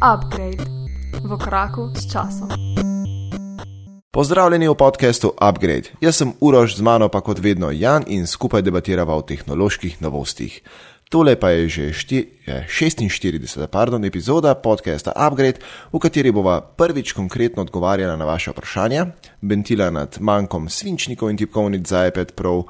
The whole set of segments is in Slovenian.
Upgrade v koraku s časom. Pozdravljeni v podkastu Upgrade. Jaz sem Urož, z mano pa kot vedno Jan in skupaj debatiramo o tehnoloških novostih. Tole pa je že šti, je 46. Pardon, epizoda podcasta Upgrade, v kateri bova prvič konkretno odgovarjala na vaše vprašanja, bentila nad manjkom svinčnikov in tipkovnic za iPad Pro, uh,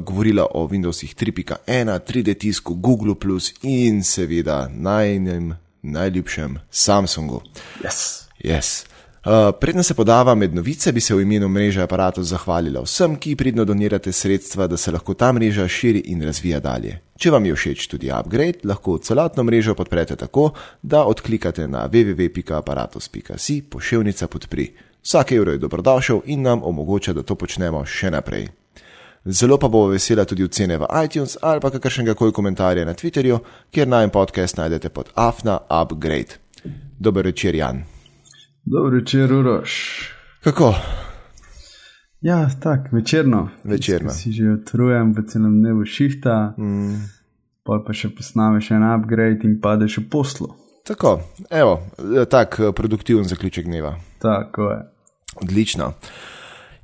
govorila o Windowsih 3.1, 3D tisku, Google, in seveda najnem najljubšem Samsungu. Yes. Yes. Uh, Predno se podava med novice, bi se v imenu mreže aparatov zahvalila vsem, ki pridno donirate sredstva, da se lahko ta mreža širi in razvija dalje. Če vam je všeč tudi upgrade, lahko celotno mrežo podprete tako, da odklikate na www.aparatus.si pošiljnica podpri. Vsak evro je dobrodošel in nam omogoča, da to počnemo še naprej. Zelo pa bo vesela tudi ocene v iTunes ali pa kakršnega koli komentarja na Twitterju, kjer naj podcast najdete pod Afna Upgrade. Dober večer, Jan. Dobro večer, Uroš. Kako? Ja, tako, večerno. Večerno. Ko Si že utrujen v celem dnevu šihta, mm. pol pa še posnameš en upgrade in padeš v poslu. Tako, evo, tak eh, produktiven zaključek dneva. Tako je. Odlično.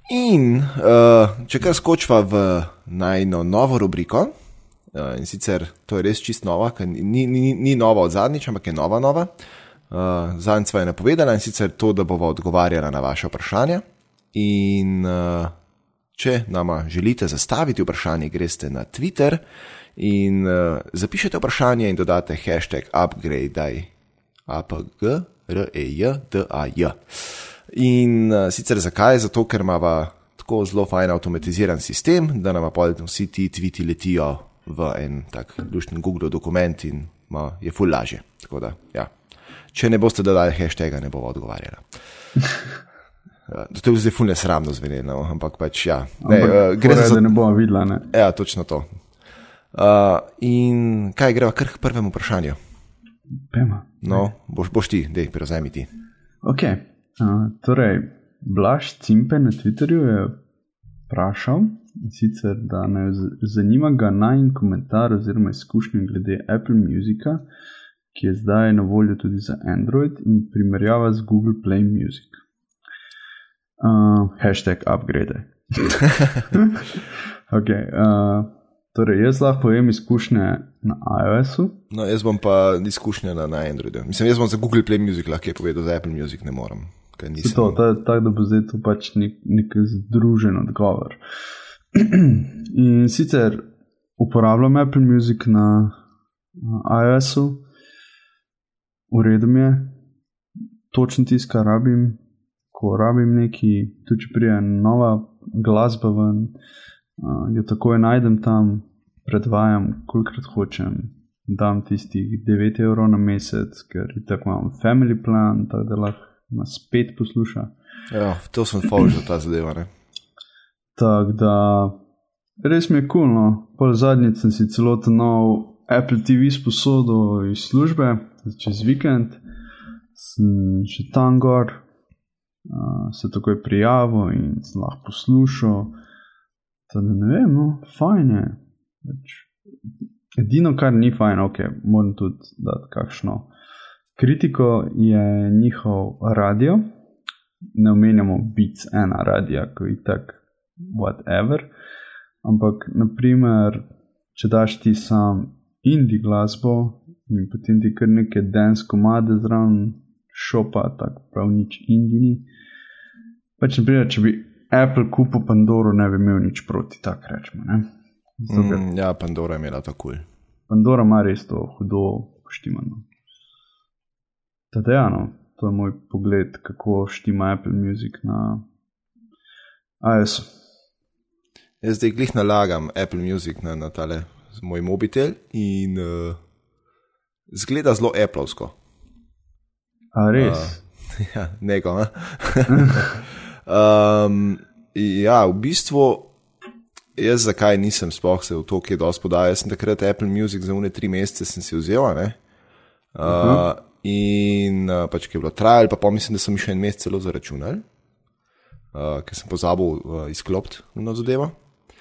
In uh, če kar skočva v najno novo rubriko, uh, in sicer to je res čist nova, ker ni, ni, ni nova od zadnjič, ampak je nova nova. Uh, Zadnjič sva je napovedala in sicer to, da bova odgovarjala na vaše vprašanja. In uh, če nama želite zastaviti vprašanje, greste na Twitter in uh, zapišete vprašanje in dodate hashtag upgrade, apg, r-e-j, d-a-j. In uh, sicer zakaj? Zato, ker imamo tako zelo fajn avtomatiziran sistem, da nam pa vsi ti tviti letijo v en tak lušten Google dokument in ma, je ful lažje. Da, ja. Če ne boste dodali hashtaga, ne bo odgovarjala. Ja, To je zdaj fulne sramno zvenelo, ampak pač ja. Ne, Ampak, uh, gre je, za. Da ne bomo videla, ne. Ja, točno to. Uh, in kaj greva kar k prvemu vprašanju? Pema. No, boš, boš ti, dej, prevzemi ti. Ok. Uh, torej, Blaž Cimpe na Twitterju je vprašal, in sicer, da ne zanima ga najn komentar oziroma izkušnje glede Apple Musica, ki je zdaj na voljo tudi za Android in primerjava z Google Play Music. Uh, hashtag upgrade. okay, uh, torej, jaz lahko povem izkušnje na iOS-u. No, jaz bom pa izkušnja na, na Androidu. Mislim, jaz bom za Google Play Music lahko povedal, za Apple Music ne morem. Ker nisem- To, ta, tak, da bo zdaj to pač nek, nek združen odgovor. In sicer uporabljam Apple Music na, na iOS-u, v redu mi je, točno tisto, kar rabim, ko rabim neki, tudi če prije nova glasba ven, uh, jo takoj najdem tam, predvajam, kolikrat hočem. Dam tistih 9 evrov na mesec, ker je tako imam family plan, tako da lahko nas spet posluša. Ja, to sem faul za ta zadeva. Ne? Tako da res mi je kulno. Cool, Pol zadnjič sem si celoten nov Apple TV sposodil iz službe, čez vikend, sem še tam gor, uh, se takoj prijavil in sem lahko poslušal. Tako da ne vem, no, fajn je. Pač, edino, kar ni fajn, ok, moram tudi dati kakšno kritiko, je njihov radio. Ne omenjamo Beats ena radia, ko je tako whatever. Ampak, naprimer, če daš ti sam indie glasbo in potem ti kar neke dance komade zraven šopa, tako prav nič indie ni. Pač, naprimer, če bi Apple kupil Pandoro, ne bi imel nič proti, tako rečemo. Zato, Mm, ja, Pandora je imela kul. Cool. Pandora ima res to hudo poštimano. Teda, ja, no, to je moj pogled, kako štima Apple Music na iOS. Jaz zdaj glih nalagam Apple Music na, na tale moj mobitel in uh, zgleda zelo Appleovsko. A res? Ja, nego. a? um, ja, v bistvu, jaz zakaj nisem sploh se v to, ki je dosti podajal. Jaz sem takrat Apple Music za une tri mesece sem si vzel. ne. Uh, in uh, pač, ki je bilo trajalo, pa, pa mislim, da sem še en mesec celo zaračunal, uh, ker sem pozabil uh, izklopiti na zadevo.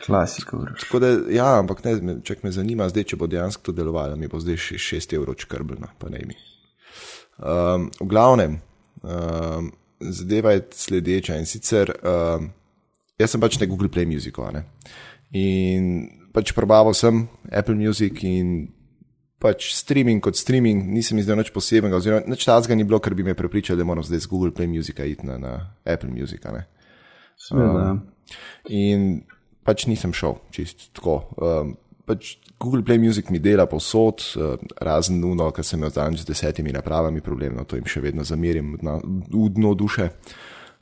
Klasika. Vroč. Tako da, ja, ampak ne, čak me zanima zdaj, če bo dejansko to delovalo, mi bo zdaj še 6 evrov čkrbljeno, pa ne mi. Um, v glavnem, um, zadeva je sledeča in sicer um, jaz sem pač na Google Play Music. Ne? In pač prebaval sem Apple Music in pač streaming kot streaming, nisem izdal nič posebnega, oziroma nič tazga ni bilo, ker bi me prepričali, da moram zdaj z Google Play Music iti na, na Apple Music. Sveda. Um, in pač nisem šel čist tako. Um, pač Google Play Music mi dela povsod, uh, razen nuno, ker sem imel zadnjič z desetimi napravami problem, no to jim še vedno zamerim na, v dno duše.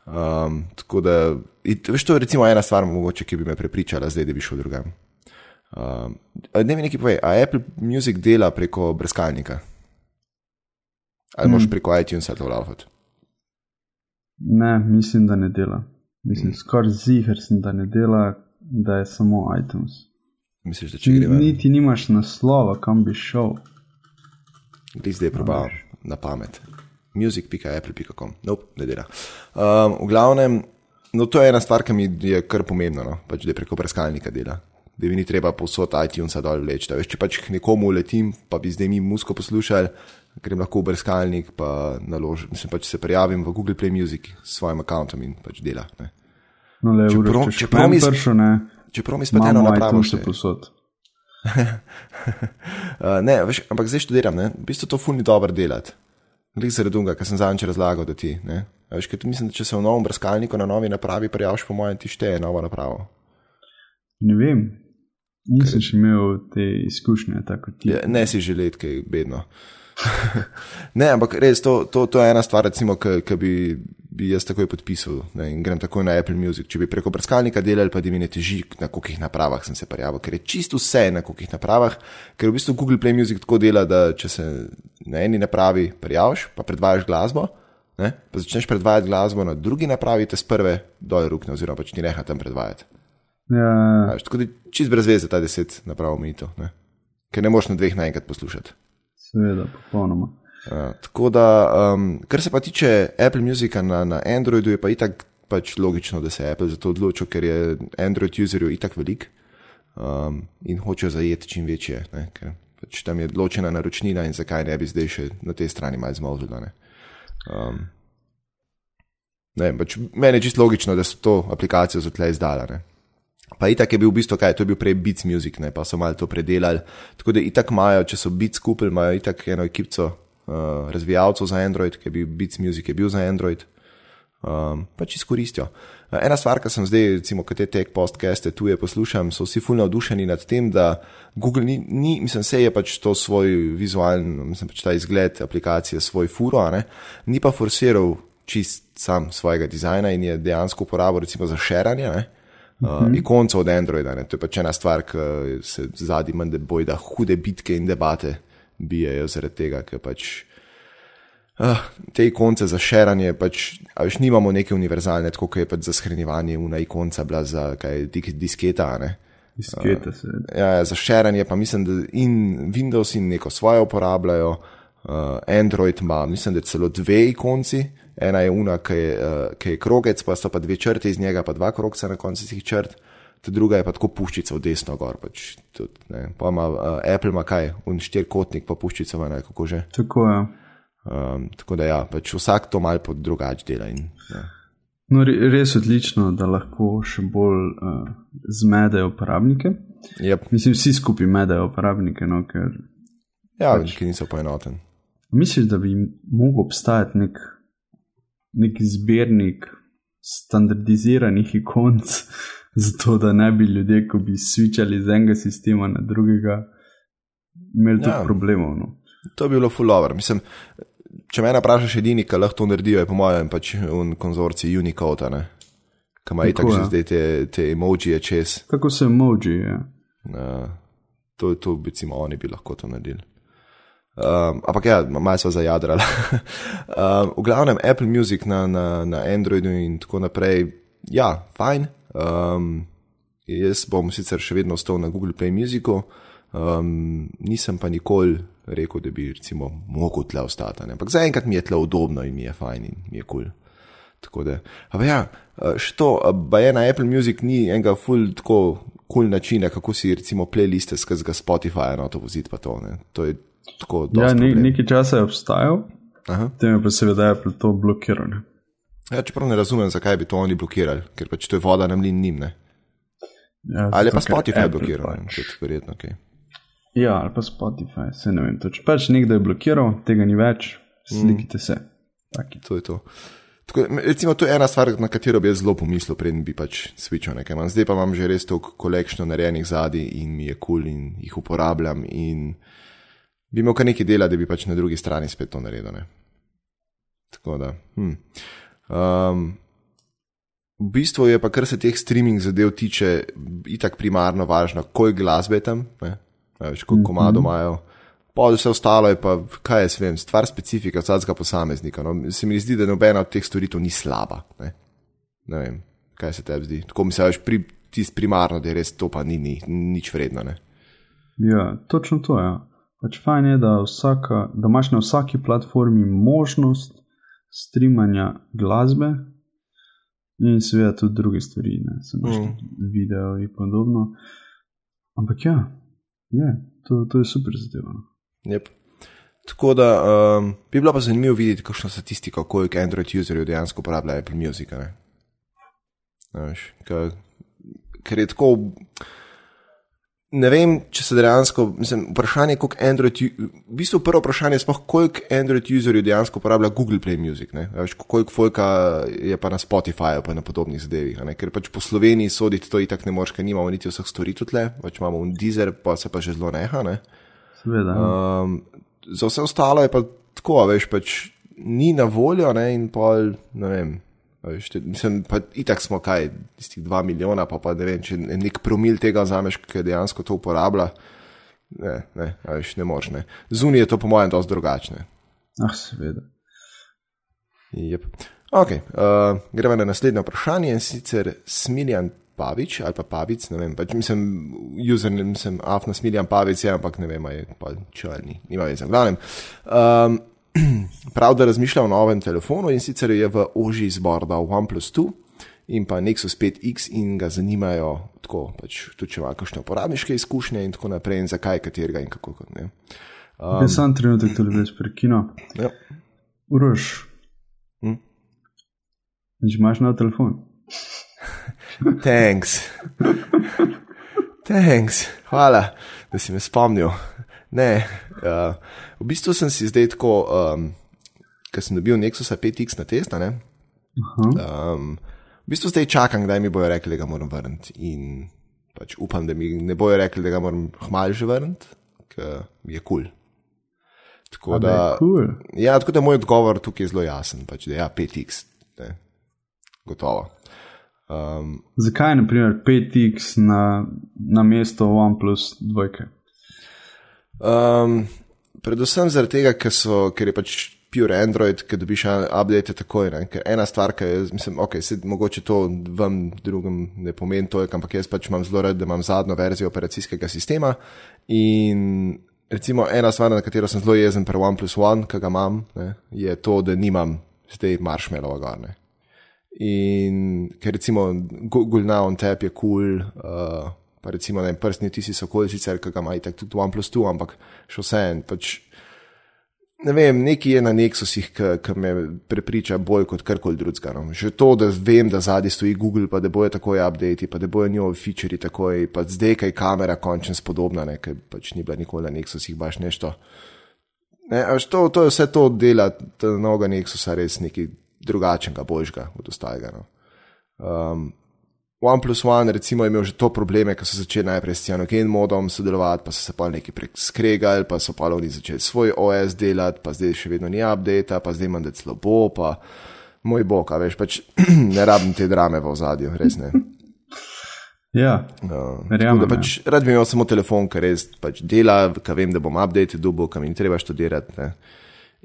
Um, tako da, veš, to je recimo ena stvar, mogoče, ki bi me prepričala zdaj, da bi šel drugam. Um, ne mi nekaj povej, a Apple Music dela preko brskalnika? Ali mm. moš preko iTunesa to laufati? Ne, mislim, da ne dela. Mislim, mm. skoraj ziger sem, da ne dela, da je samo iTunes. Misliš, da če greš? Niti nimaš naslova, kam bi šel. Ti zdaj probavam na pamet. Music.apple.com, nope, ne dela. Um, v glavnem, no, to je ena stvar, ki mi je kar pomembna, no? pač, da preko brskalnika dela. Da mi ni treba posod iTunesa dol vleči. Veš, če pač nekomu letim, pa bi zdaj mi musko poslušali, grem lahko v brskalnik, pa naložim, mislim pač se prijavim v Google Play Music s svojim računom in pač dela. Ne? No, le, če Čeprav- uro, če čeprav mi s- pršo, ne. Čeprav mi spet eno napravo še še. posod. Uh, ne, veš, ampak zdaj študiram, ne? v bistvu to fulni dobro delati. Glede zaradi tega, kar sem zadnjič razlagal, da ti. Ne? A Veš, ker tu mislim, da če se v novem brskalniku na novi napravi prijaviš, po mojem, ti šteje novo napravo. Ne vem, nisem še imel te izkušnje tako ti. Je, ne si želeti, kaj bedno. ne, ampak res, to, to, to je ena stvar, recimo, ki bi, bi jaz takoj podpisal ne, in grem takoj na Apple Music. Če bi preko brskalnika delali, pa da mi ne teži, na kolikih napravah sem se prijavil, ker je čisto vse na kolikih napravah, ker v bistvu Google Play Music tako dela, da če se na eni napravi prijaviš, pa predvajaš glasbo, ne, pa začneš predvajati glasbo na drugi napravi, te z prve dol rukne, oziroma pač ti neha tam predvajati. Ja, A Veš, tako da čist brez veze ta deset naprav omejitev, ne. ker ne moš na dveh naenkrat poslušati. seveda, popolnoma. Uh, tako da, um, kar se pa tiče Apple Musica na, na Androidu, je pa itak pač logično, da se je Apple za to odločil, ker je Android userjev itak velik um, in hočejo zajeti čim večje, ne, ker pač tam je ločena naročnina in zakaj ne bi zdaj še na tej strani malo zmolzila. Ne. Um, ne, pač meni je čisto logično, da so to aplikacijo za tle izdala. Ne. Pa itak je bil v bistvu kaj, to je bil prej Beats Music, ne, pa so malo to predelali. Tako da itak imajo, če so Beats kupili, imajo itak eno ekipco uh, razvijalcev za Android, ki je bil Beats Music, je bil za Android. Um, pač izkoristijo. Uh, Ena stvar, ki sem zdaj, recimo, kot te tech podcaste tuje poslušam, so vsi fulno navdušeni nad tem, da Google ni, ni mislim, se je pač to svoj vizualen, mislim, pač ta izgled aplikacije, svoj furo, ne, ni pa forsiral čist sam svojega dizajna in je dejansko uporabil recimo za šeranje, ne, uh, ikoncev od Androida. Ne. To je pač ena stvar, ki se zadnji manj bojda hude bitke in debate bijajo zaradi tega, ker pač uh, te ikonce za šeranje, pač, veš, nimamo neke univerzalne, tako kot je pač za shranjevanje una ikonca bila za kaj dik, disketa, ne. Diskete, seveda. Ja, ja, za šeranje pa mislim, da in Windows in neko svoje uporabljajo, uh, Android ima, mislim, da celo dve ikonci. Ena je una, ki je, uh, ki je krogec, pa so pa dve črte iz njega, pa dva krogca na koncu teh črt. Ta druga je pa tako puščica v desno gor. Pač, tudi, ne. pa ima uh, Apple ima kaj, un štirikotnik, pa puščica ima kako že. Tako je. Um, tako da ja, pač vsak to mal pod drugač dela. In, ja. No, re- res odlično, da lahko še bolj uh, zmedejo uporabnike. Yep. Mislim, vsi skupaj medejo uporabnike, no, ker Ja, Pač- ki niso poenoten. misliš, da bi mogel obstajati nek, nek zbirnik standardiziranih ikonc, zato da ne bi ljudje, ko bi switchali z enega sistema na drugega, imeli Ja. ja. problemov. No. To bi bilo fullover. Mislim, če me vprašaš, edini, ki lahko to naredijo, je po mojem pač un konzorcij Unicode, ne? ki ima Tako, itak že ja. zdaj te, te emojije čez. Tako se emoji. Ja. Uh, to, to bi recimo oni bi lahko to naredili. Um, ampak ja, malo so zajadrali. um, v glavnem Apple Music na, na, na Androidu in tako naprej, ja, fajn. Um, jaz bom sicer še vedno ostal na Google Play Musicu, um, nisem pa nikoli rekel, da bi recimo mogel tle ostati. ne. Ampak zaenkrat mi je tle udobno in mi je fajn in mi je kul. Cool. Tako da, ampak ja, še to, pa je na Apple Music ni enega ful tako kul cool načina, kako si recimo playliste skozi Spotify na to voziti, pa to, ne. To je tako Ja, dosti ne, nekaj časa je obstajal, Aha. Tem je pa seveda Apple to blokiral. ne. Ja, čeprav ne razumem, zakaj bi to oni blokirali, ker pač to je voda na mlin njim. Ne? Ja, Ali je pa zato, ker Spotify blokiral, pač- verjetno. Okay. Ja, ali pa Spotify, se ne vem. Toč. Pač nekdo je blokiral, tega ni več, slikite se. Taki. To je to. Tako, recimo, to je ena stvar, na katero bi jaz zelo pomislil, preden bi pač switchal nekaj. Imam. Zdaj pa imam že res toliko kolekčno narejenih zadnji in mi je kul cool in jih uporabljam. In bi imel kar nekaj dela, da bi pač na drugi strani spet to naredil. Ne? Tako da. Hm. Um, v bistvu je pa, kar se teh streaming zadev tiče, itak primarno važno, koliko glasbe tam, ne? A več koliko komadov imajo. Pa vse ostalo je pa, kaj jaz vem, stvar specifika vsakega posameznika. No. Se mi zdi, da nobena od teh storitev ni slaba. Ne, ne vem, kaj se tebi zdi. Tako mi se veš, pri, tist primarno, da je res to pa ni, ni nič vredno. Ne. Ja, točno to je. Ja. Pač fajn je, da, vsaka, da imaš na vsaki platformi možnost streamanja glasbe in seveda tudi druge stvari, ne samo Mm. video in podobno. Ampak ja, je, to, to je super zadeva. no. Yep. Tako da um, bi bilo pa zanimivo videti, kakšno statistiko, koliko Android userjev dejansko uporablja Apple Music. Ne? A Veš, ker, ker je tako. Ne vem, če se dejansko, mislim, vprašanje, koliko Android, v bistvu prvo vprašanje je sploh, koliko Android userjev dejansko uporablja Google Play Music, ne? Veš, koliko folka je pa na Spotifyju, pa na podobnih zadevih, ne? ker pač po Sloveniji soditi to itak ne moreš, ker nimamo niti vseh storitev tle, pač imamo un Deezer, pa se pa že zelo neha, ne. Seveda. Um, za vse ostalo je pa tako, veš, pač ni na voljo, ne, in pol, ne vem. Mislim, pa itak smo kaj, tistih dva milijona, pa, pa ne vem, če nek promil tega vzameš, ki dejansko to uporablja. Ne, ne, veš, ne moreš. Zunaj je to, po mojem, dosti drugačne. ah, seveda. Yep. Okay, uh, gremo na naslednje vprašanje in sicer Smiljan Pavič ali pa Pavic, ne vem, pač mislim, username sem afna Smiljan Pavic, je, ampak ne vem, je pa če ali ni, nima veze, v glavnem. Um, prav, da razmišlja o novem telefonu in sicer je v oži izbor dal OnePlus 2 in pa Nexus 5X in ga zanimajo tako, pač tudi če ima kakšne uporabniške izkušnje in tako naprej in zakaj, katerega in kako. Ne. Um, Jaz sem trenutek tudi res prekino. Ja. Uroš. Hm? Že imaš nov telefon. Thanks. Thanks. Hvala, da si me spomnil. Ne, uh, v bistvu sem si zdaj tako, um, ker sem dobil Nexusa 5X na test, a ne. Um, v bistvu zdaj čakam, kdaj mi bojo rekli, da ga moram vrniti. In pač upam, da mi ne bojo rekli, da ga moram hmal že vrniti, ker je kul. Cool. Tako da, Cool. ja, tako da moj odgovor tukaj je zelo jasen, pač, da je ja, 5X. Ne. Gotovo. Um, Zakaj je naprimer 5X na, na mesto OnePlus 2? Um, predvsem zaradi tega, ker, so, ker je pač pure Android, ki dobiš update takoj. Ne? Ker ena stvar, ki je, mislim, ok, se, mogoče to vam drugem ne pomeni toliko, ampak jaz pač imam zelo rad, da imam zadnjo verzijo operacijskega sistema. In recimo ena stvar, na katero sem zelo jezen pri OnePlus One, ki ga imam, ne, je to, da nimam zdaj marshmallowa gorne. In ker recimo Google Now on Tap je kul, cool, uh, pa recimo ne, prstni tisi so kul, sicer ki ga ima itak tudi OnePlus 2, ampak še vse en. Pač, ne vem, nekaj je na Nexusih, ki me prepriča bolj kot karkoli drugega. No. Že to, da vem, da zadnji stoji Google, pa da bojo takoj updati, pa da bojo njihovi featuri takoj, pa zdaj kaj kamera končno spodobna, ne, ker pač ni bila nikoli na Nexusih baš nešto. Ne, to, to je vse to dela, ta novega Nexusa res nekaj drugačnega, boljšega od ostalega. No. Um, OnePlus One, recimo, je imel že to probleme, ker so začeli najprej s Cyanogen modom sodelovati, pa so se pa nekaj prek skregali, pa so pa oni začeli svoj OS delati, pa zdaj še vedno ni update, pa zdaj imam da slabo, pa moj bog, a veš, pač ne rabim te drame v ozadju, res ne. Ja, Uh, Verjamem, da pač rad bi imel samo telefon, ki res pač dela, ki vem, da bom update dubo, ki mi treba študirati. Ne.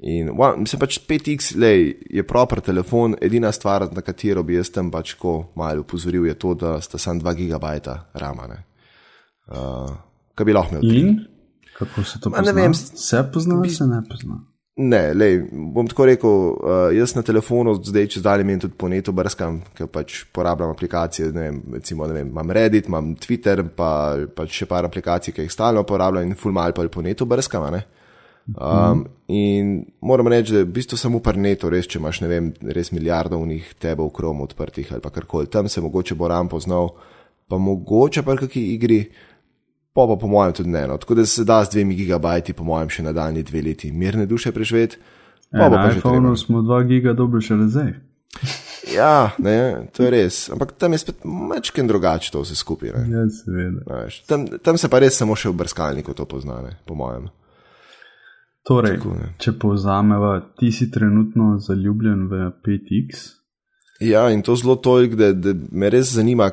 In one, mislim pač 5X lej, je proper telefon, edina stvar, na katero bi jaz tam pač ko malo upozoril, je to, da sta samo 2 GB rama. Uh, kaj bi lahko imel? in kako se to Ma, ne pozna? vem, se pozna, bi... se ne pozna. Ne, lej, bom tako rekel, uh, jaz na telefonu zdaj čez dalje menim tudi po netu brskam, ker pač porabljam aplikacije, ne vem, recimo, ne vem, imam Reddit, imam Twitter, pa pač še par aplikacij, ki jih stalno uporabljam in full mal pa po netu brskam, ne. Um, in moram reči, da v bistvu samo v parnetu, res, če imaš, ne vem, res milijardo v njih tebe v krom odprtih ali pa karkoli, tam se mogoče bo ram poznal, pa mogoče pa kakšni igri, pa pa po mojem tudi ne. No. Tako da se da z dvemi gigabajti, po mojem, še nadaljni dve leti mirne duše preživeti. Pa Na bo pa treba. iPhonu smo 2 giga dobili šele zdaj. Ja, ne, to je res. Ampak tam je spet mečken drugače to vse skupaj. ne. Ja, seveda. Tam, tam se pa res samo še v brskalniku to poznane, po mojem. Torej, Tako, ne. če povzameva, ti si trenutno zaljubljen v 5X. Ja, in to zelo toliko, da, da me res zanima,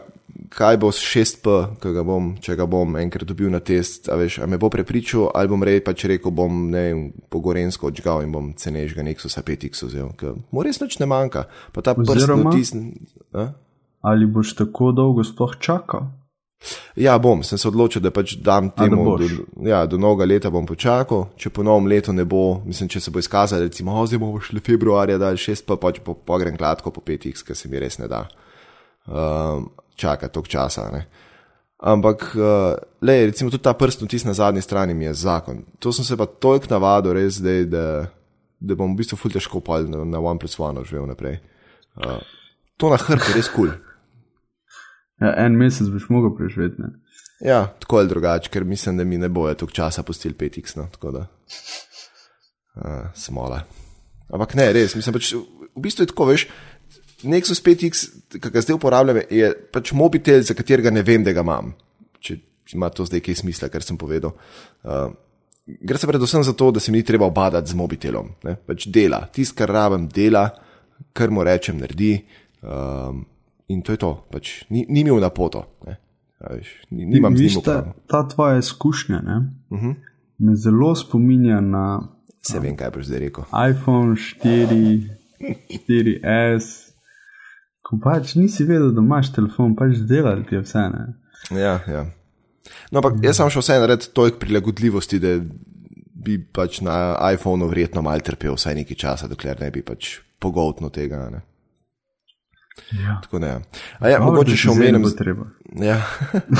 kaj bo s 6P, ki ga bom, če ga bom enkrat dobil na test. A, veš, a me bo prepričal, ali bom rej pač rekel, bom ne vem, po Gorensko odžgal in bom cenežga Nexusa 5X vzel, ker mu res nič ne manjka. Pa ta prst a? Ali boš tako dolgo sploh čakal? Ja, bom, sem se odločil, da pač dam A, da temu. Do, ja, do novega leta bom počakal, če po novem letu ne bo, mislim, če se bo izkazalo, recimo, o, zdaj bomo šli februarja, da je 6, pa pač po, pogrem gladko po 5X, ker se mi res ne da. Um, čaka toliko časa. Ne. Ampak, uh, le, recimo, tudi ta prst vtis na zadnji strani mi je zakon. To sem se pa toliko navadil, res, da, da, da bom v bistvu ful težko pal na, na OnePlus One živel naprej. Uh, to na hrbtu je res kul. Cool. Ja, en mesec boš mogel preživeti. Ne? Ja, tako ali drugače, ker mislim, da mi ne bojo toliko časa pustili 5X. No, tako da, uh, smola. Ampak ne, res, mislim, pač, v bistvu je tako, veš. Nexus 5X, ki ga zdaj uporabljam, je pač mobitel, za katerega ne vem, da ga imam. Če ima to zdaj kaj smisla, kar sem povedal. Uh, gre se predvsem za to, da se mi ni treba obadati z mobitelom. Ne? Pač dela, tisto, kar rabim, dela, kar mu rečem, naredi. Um, in to je to, pač, ni, ni mi v napoto. Ne? A Veš, ni, nimam Viš, njim ta, ta tvoja izkušnja ne, uh Mhm. -huh. me zelo spominja na Se vem, kaj boš zdaj rekel. iPhone 4, 4S. Ko pač nisi vedel, da imaš telefon, pač delali ti je vse. Ne? Ja, ja. No, ampak jaz sem šel vse narediti toliko prilagodljivosti, da bi pač na iPhonu verjetno mal trpel vsaj nekaj časa, dokler ne bi pač pogoltno tega. Ne. Ja. Tako da, ja. A ja, Dobro, mogoče še omenim, ja.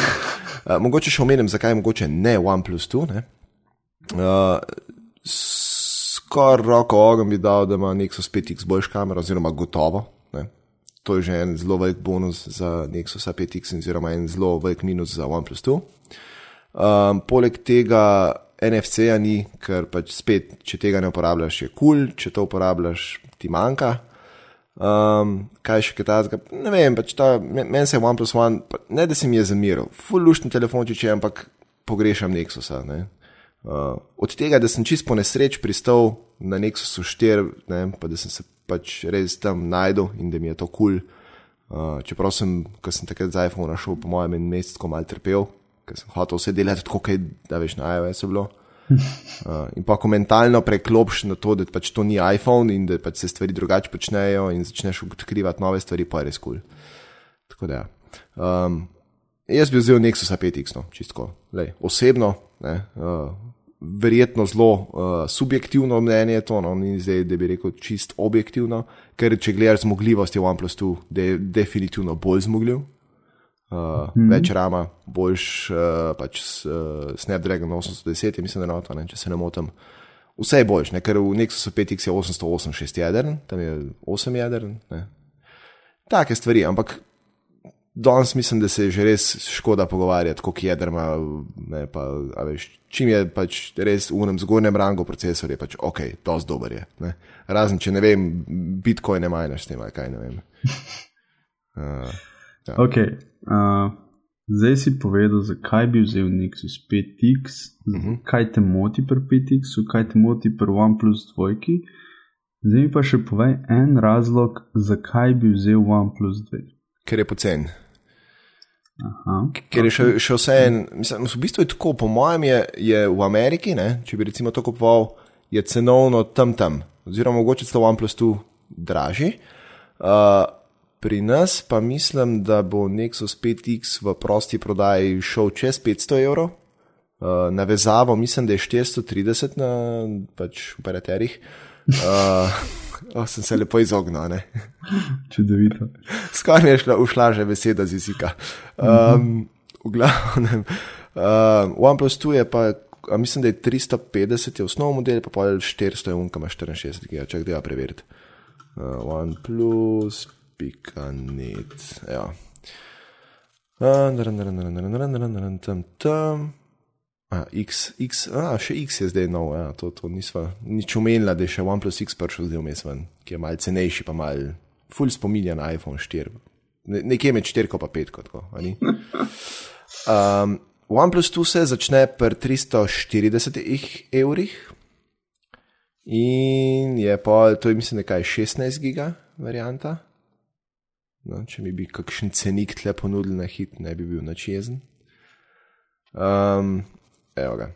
A, mogoče še omenim, zakaj mogoče ne OnePlus 2. Ne? Uh, skoraj roko ogen bi dal, da ima Nexus 5X boljš kamero, oziroma gotovo. Ne? To je že en zelo velik bonus za Nexus 5X, oziroma en zelo velik minus za OnePlus 2. Um, poleg tega NFC-ja ni, ker pač spet, če tega ne uporabljaš, je kul, cool, če to uporabljaš, ti manjka. Um, kaj še kaj takega? Ne vem, pač ta, me- meni se je OnePlus One, pa ne da se mi je zamiril, lušten telefončič je, ampak pogrešam Nexusa. Ne? Uh, od tega, da sem čist po nesreč pristal na Nexusu 4, ne, pa da sem se pač res tam najdel in da mi je to kul. Cool. Uh, čeprav sem, ko sem takrat z iPhone šel, po mojem, en mesec tako mal trpel, ker sem hotel vse delati tako, kot veš na iOS je bilo. Uh, in pa ko mentalno preklopš na to, da pač to ni iPhone in da pač se stvari drugače počnejo in začneš odkrivati nove stvari, pa je res kul. Cool. Tako da. ja. Um, jaz bi vzel Nexus 5X, no, čistko. Lej, osebno, ne, uh, verjetno zelo uh, subjektivno mnenje je to, no, ni zdaj, da bi rekel čist objektivno, ker če gledaš zmogljivost, je OnePlus 2 de, definitivno bolj zmogljiv. Uh, hmm. Več rama, boljš uh, pač uh, Snapdragon 810, je, mislim, da je noto, ne, če se ne motim. Vse je boljš, ne, ker v Nexusu 5X je 808 6 jedern, tam je 8 jedern. Ne. Take stvari, ampak danes mislim, da se je že res škoda pogovarjati, koliko jeder ima. Ne, pa, veš, čim je pač res v unem zgornjem rangu procesor, je pač ok, dosti dober je. Ne. Razen če ne vem, bitcoin ne majnaš s tem, kaj ne vem. Uh, Okay, uh, zdaj si povedal, zakaj bi vzel Nexus 5X, uh. -huh. kaj te moti pri 5X, kaj te moti pri OnePlus 2. Zdaj mi pa še povej en razlog, zakaj bi vzel OnePlus 2. ker je pocen. Aha, Ker je še, še vse en, mislim, v bistvu je tako, po mojem, je, je v Ameriki, ne, če bi recimo to kupoval, je cenovno tam tam, oziroma mogoče celo OnePlus 2 dražji. Uh, pri nas pa mislim, da bo Nexus 5X v prosti prodaji šel čez 500 evrov. Uh, navezavo mislim, da je 430 na pač operaterjih. Uh, oh, sem se lepo izognil, ne. čudovito. Skoraj mi je šla, ušla že beseda z jezika. Um, v glavnem, uh, OnePlus 2 je pa mislim, da je 350 je osnov model, pa pol 400 je unka, ima 64 giga, čak da ga preveriti. Uh, OnePlus, pika net, ja. Tam, tam. A, X, X, a, še X je zdaj nov, ja, to, to nisva nič omenila, da je še OnePlus X prišel zdaj vmes ven, ki je malce cenejši, pa mal, full spominja na iPhone 4. Ne, nekje med 4 pa 5, tako, ali? Um, OnePlus tu se začne pri 340 evrih in je pa, to je mislim, nekaj 16 giga varianta. No, če mi bi kakšen cenik tle ponudil na hit, ne bi bil načezen. Um, evo ga.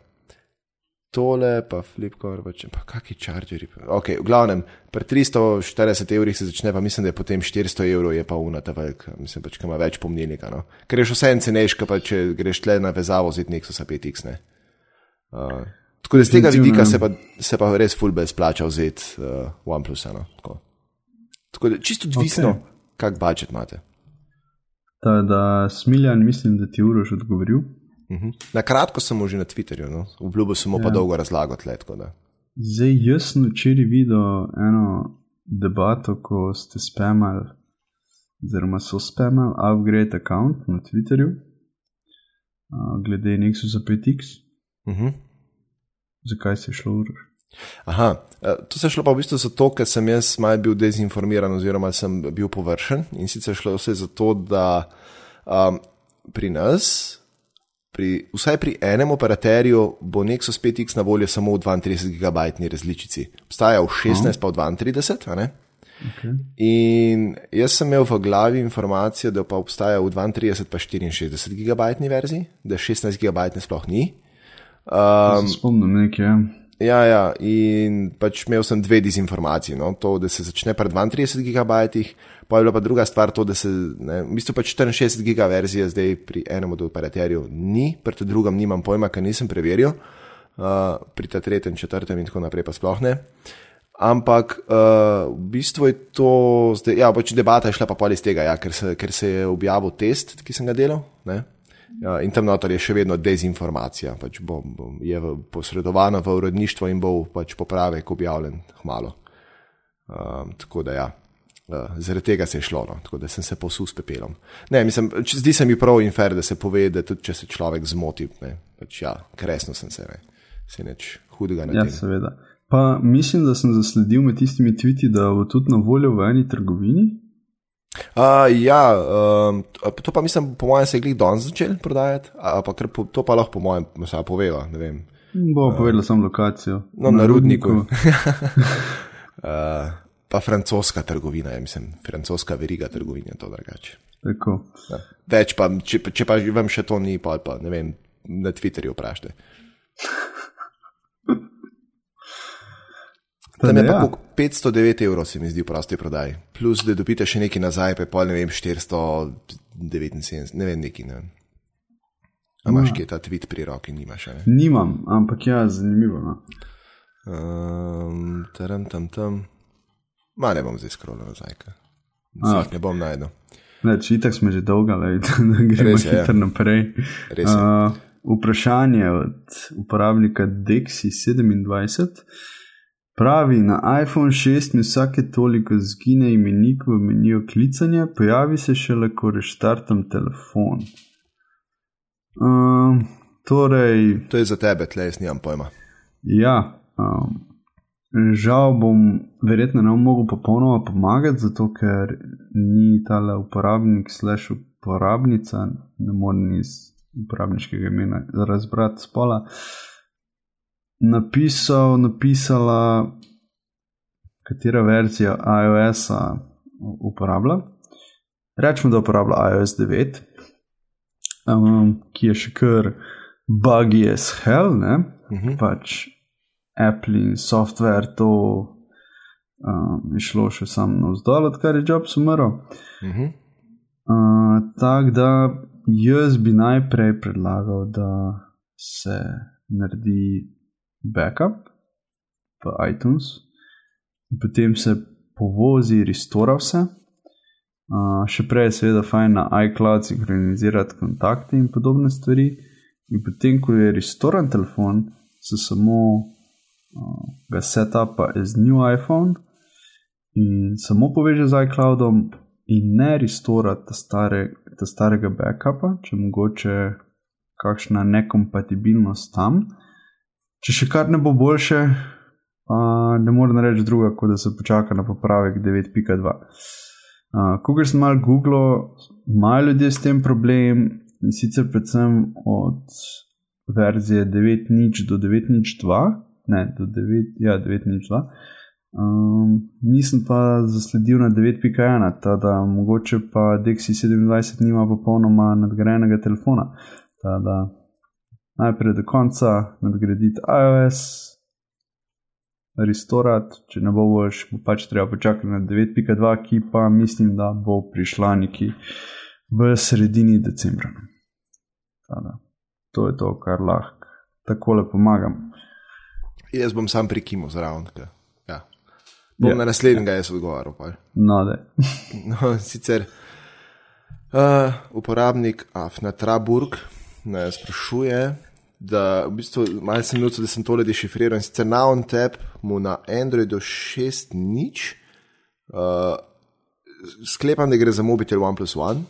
Tole, pa flipkor, pa, če, pa kakšni čaržeri. Ok, v glavnem, pri 340 evrih se začne, pa mislim, da je potem 400 evrov, je pa unata velika, mislim pač, ki ima več pomnilnika. No? Ker je še vse en cenejš, pa če greš tle na vezavo z Nexus 5X. Ne? Uh, tako da z tega vidika se pa, se pa res fulbe splača vzeti uh, OnePlus. No? Tako. tako da čisto odvisno, okay. Kak budžet imate. Ta, da smiljan, mislim, da ti je urož odgovoril. Mhm. Na kratko sem že na Twitterju, no? obljubil sem mu pa ja. dolgo razlago tle. Zdaj, jaz sem včeraj videl eno debato, ko ste spamali, oziroma so spamali upgrade account na Twitterju, glede Nexusa 5X. Uh -huh. Zakaj se je šlo uro? Aha, e, to se je šlo pa v bistvu zato, ker sem jaz malo bil dezinformiran, oziroma sem bil površen. In sicer šlo vse zato, da um, pri nas pri, vsaj pri enem operaterju bo Nexus 5X na voljo samo v 32 gigabajtni različici. Obstaja v 16, oh. pa v 32. Okay. In jaz sem imel v glavi informacijo, da pa obstaja v 32 pa 64 gigabajtni verziji, da 16 gigabajtne sploh ni. Um, spomnim nekaj. Ja. ja, in pač imel sem dve dezinformacije. No? To, da se začne pri 32 gigabajtih, Pa je bila pa druga stvar to, da se, ne, v bistvu pač 64 giga verzija zdaj pri enem od operaterjev ni, pri tem drugem nimam pojma, ker nisem preveril, uh, pri ta tretjem, četrtem in tako naprej pa sploh ne. Ampak uh, v bistvu je to, zdaj, ja, pač debata je šla pa pol iz tega, ja, ker, se, ker se je objavil test, ki sem ga delal. Ne? Ja, in tam notor je še vedno dezinformacija, pač bo, bo, je posredovana v urodništvo in bo pač popravek objavljen hmalo. Um, tako da ja. Uh, zaradi tega se je šlo, no? tako da sem se posul s pepelom. Ne, mislim, zdi se mi prav in fair, da se pove, da tudi če se človek zmoti, pač ja, resno sem se, ne. se neč hudega ne. Ja, tem. seveda. Pa mislim, da sem zasledil med tistimi tviti, da bo tudi na voljo v eni trgovini. Uh, ja, um, to pa mislim, po mojem, se je glih danes začel prodajati, pa to pa lahko po mojem, se je povedala, ne vem. Bo uh, povedala sem lokacijo. No, na, na rudniku. rudniku. uh, pa francoska trgovina, ja, mislim, francoska veriga trgovina, to drugače. Ja. Več pa, če, če pa vam še to ni, pa, pa ne vem, na Twitterju vprašajte. Tam je pa ja. 509 evrov, se mi zdi, v prosti prodaji. Plus, da dobite še nekaj nazaj, pa je pol, ne vem, 479, ne vem, neki. Ne. A imaš ja. kje ta tweet pri roki, nimaš? Ne? Nimam, ampak ja, zanimivo. No. Um, tam, tam, tam. Ma ne bom zdaj skrolil nazaj, ah. ne bom najdel. Če tako smo že dolgo, da gremo še ja. naprej. Uh, vprašanje od uporabnika Dexi27. Pravi, na iPhone 6 mi vsake toliko zgine imenik v meniju klicanja, pojavi se šele, ko reštartam telefon. Uh, torej, to je za tebe, tle jaz nimam pojma. Ja, um, Žal bom verjetno ne mogel popolnoma pomagati, zato ker ni tale uporabnik, slash uporabnica, ne morem iz uporabniškega imena razbrati spola. Napisal, napisala, katera verzija iOS-a uporablja. Rečemo, da uporablja iOS 9, um, ki je še kar buggy as hell, ne? Uh mhm. -huh. pač Apple in software, to um, je šlo še samo navzdol, odkar je Jobs umrl. Uh -huh. uh, Tako da jaz bi najprej predlagal, da se naredi backup v iTunes, potem se povozi, restora vse. Uh, še prej je seveda fajn na iCloud sinhronizirati kontakte in podobne stvari. In potem, ko je restoran telefon, se samo uh, ga setupa as new iPhone in samo poveže z iCloudom in ne restora ta, stare, ta starega backupa, če mogoče kakšna nekompatibilnost tam. Če še kar ne bo boljše, pa ne morem reči druga, kot da se počaka na popravek 9.2. Uh, Ko sem malo googlil, imajo ljudje s tem problem in sicer predvsem od verzije 9.0 do 9.2, ne do 9, ja, 9.2. Um, nisem pa zasledil na 9.1, da mogoče pa Dexi 27 nima popolnoma nadgrajenega telefona. Tada najprej do konca nadgraditi iOS, restorat, če ne bo boš, bo pač treba počakati na 9.2, ki pa mislim, da bo prišla neki v sredini decembra. Tada. To je to, kar lahko tako pomagam. Jaz bom sam prikimal zraven. Ja. Bom ja. na naslednjega jaz odgovarjal. No, no, sicer uh, uporabnik Afna Traburg nas sprašuje, da v bistvu malo sem minuto, da sem tole dešifriral in sicer na OnTap mu na Androidu 6 nič. Uh, sklepam, da gre za mobitel OnePlus One.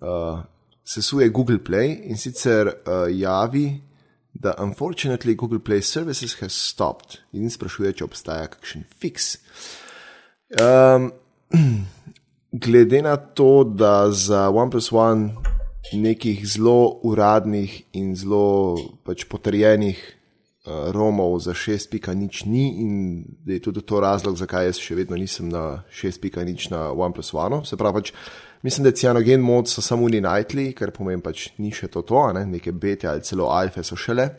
Uh, sesuje Google Play in sicer uh, javi, da unfortunately Google Play Services has stopped in sprašuje, če obstaja kakšen fix. Um, glede na to, da za OnePlus One nekih zelo uradnih in zelo pač potrjenih uh, romov za 6.0 ni, in da je tudi to razlog, zakaj jaz še vedno nisem na 6.0 na OnePlus One. Se pravi, pač, mislim, da cianogen mod so samo najtli, kar pomeni pač ni še to, to ne? neke bete ali celo alfe so šele.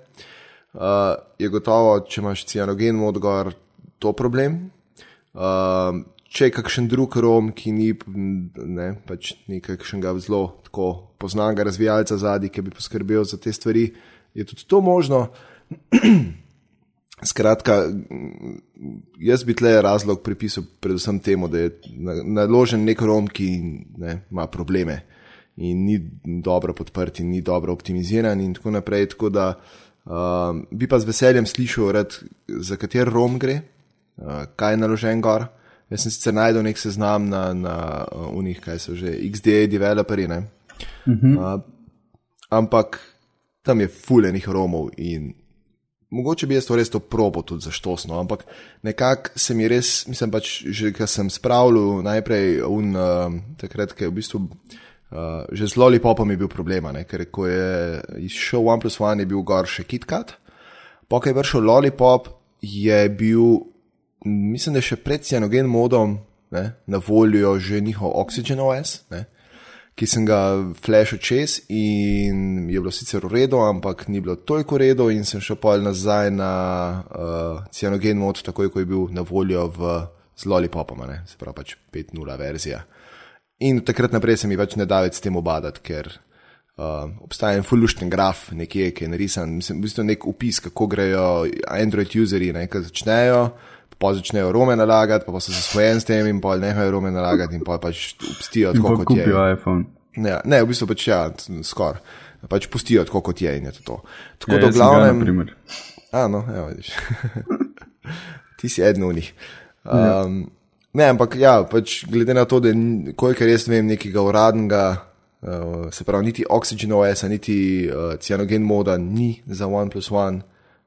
Uh, je gotovo, če imaš cianogen mod, gor to problem. Uh, če je kakšen drug rom, ki ni, ne, pač nekakšnega zelo tako poznanega razvijalca zadnji, ki bi poskrbel za te stvari, je tudi to možno. Skratka, jaz bi tle razlog pripisal predvsem temu, da je naložen nek rom, ki ne, ima probleme in ni dobro podprt in ni dobro optimiziran in tako naprej. Tako da uh, bi pa z veseljem slišal, red, za kater rom gre, uh, kaj je naložen gor. Jaz sem sicer najdel nek seznam na, na uh, unih, kaj so že XDA developeri. Uh -huh. uh, ampak tam je fulejnih romov in mogoče bi jaz to res to probo tudi zaštosno, ampak nekako se mi res, mislim pač, že kar sem spravljal najprej un, uh, takrat, ker je v bistvu. Uh, že z Lollipopom je bil problem, ne? ker ko je izšel OnePlus One, je bil gor še KitKat. Po kaj je vršil Lollipop, je bil mislim, da še pred cianogen modom ne, na voljo že njihov Oxygen OS, ne, ki sem ga flashil čez in je bilo sicer v redu, ampak ni bilo toliko v redu in sem šel pol nazaj na uh, cianogen mod, takoj ko je bil na voljo v z Lollipopom, ne, se pravi pač 5.0 verzija. In takrat naprej se mi več ne da več s tem obadati, ker uh, obstaja en fullušten graf, nekje, ki je narisan, mislim, v bistvu nek upis, kako grejo Android useri, ne, ki začnejo pa začnejo rome nalagati, pa, pa so zasvojen s tem in pa nehajo rome nalagati in pa pač pustijo tako, kot je. Ja, ne, v bistvu pač ja, skoraj. Pač pustijo tako, kot je in je to. Tako ja, da, glavnem. A, no, ja, vidiš. Ti si eden od njih. Ja. Um, ne, ampak ja, pač glede na to, da kolikor jaz vem nekega uradnega, uh, se pravi, niti Oxygen OS, niti uh, Cyanogen moda ni za OnePlus One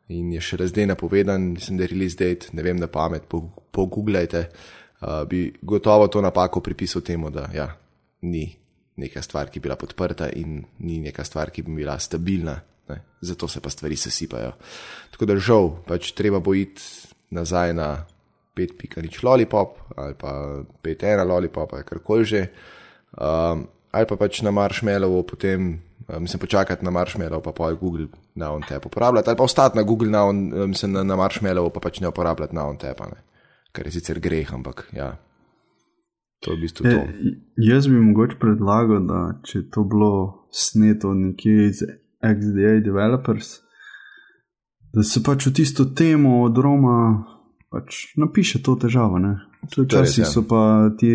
in je še zdaj napovedan, mislim, da je release date, ne vem, da pamet, pogooglejte, po uh, bi gotovo to napako pripisal temu, da ja, ni neka stvar, ki bi bila podprta in ni neka stvar, ki bi bila stabilna, ne? zato se pa stvari sesipajo. Tako da žal, pač treba bo iti nazaj na 5.0 lollipop ali pa 5.1 lollipop ali karkoli že, um, ali pa pač na marshmallow potem mislim, počakati na Marshmallow, pa pa Google na on tep uporabljati, ali pa ostati na Google na, on, eh, mislim, na, na Marshmallow, pa pač ne uporabljati na on tep, kar je sicer greh, ampak ja. To je v bistvu to. E, jaz bi mogoče predlagal, da če to bilo sneto nekje iz XDA developers, da se pač v tisto temo od Roma pač napiše to težavo. Včasih ja. so pa ti.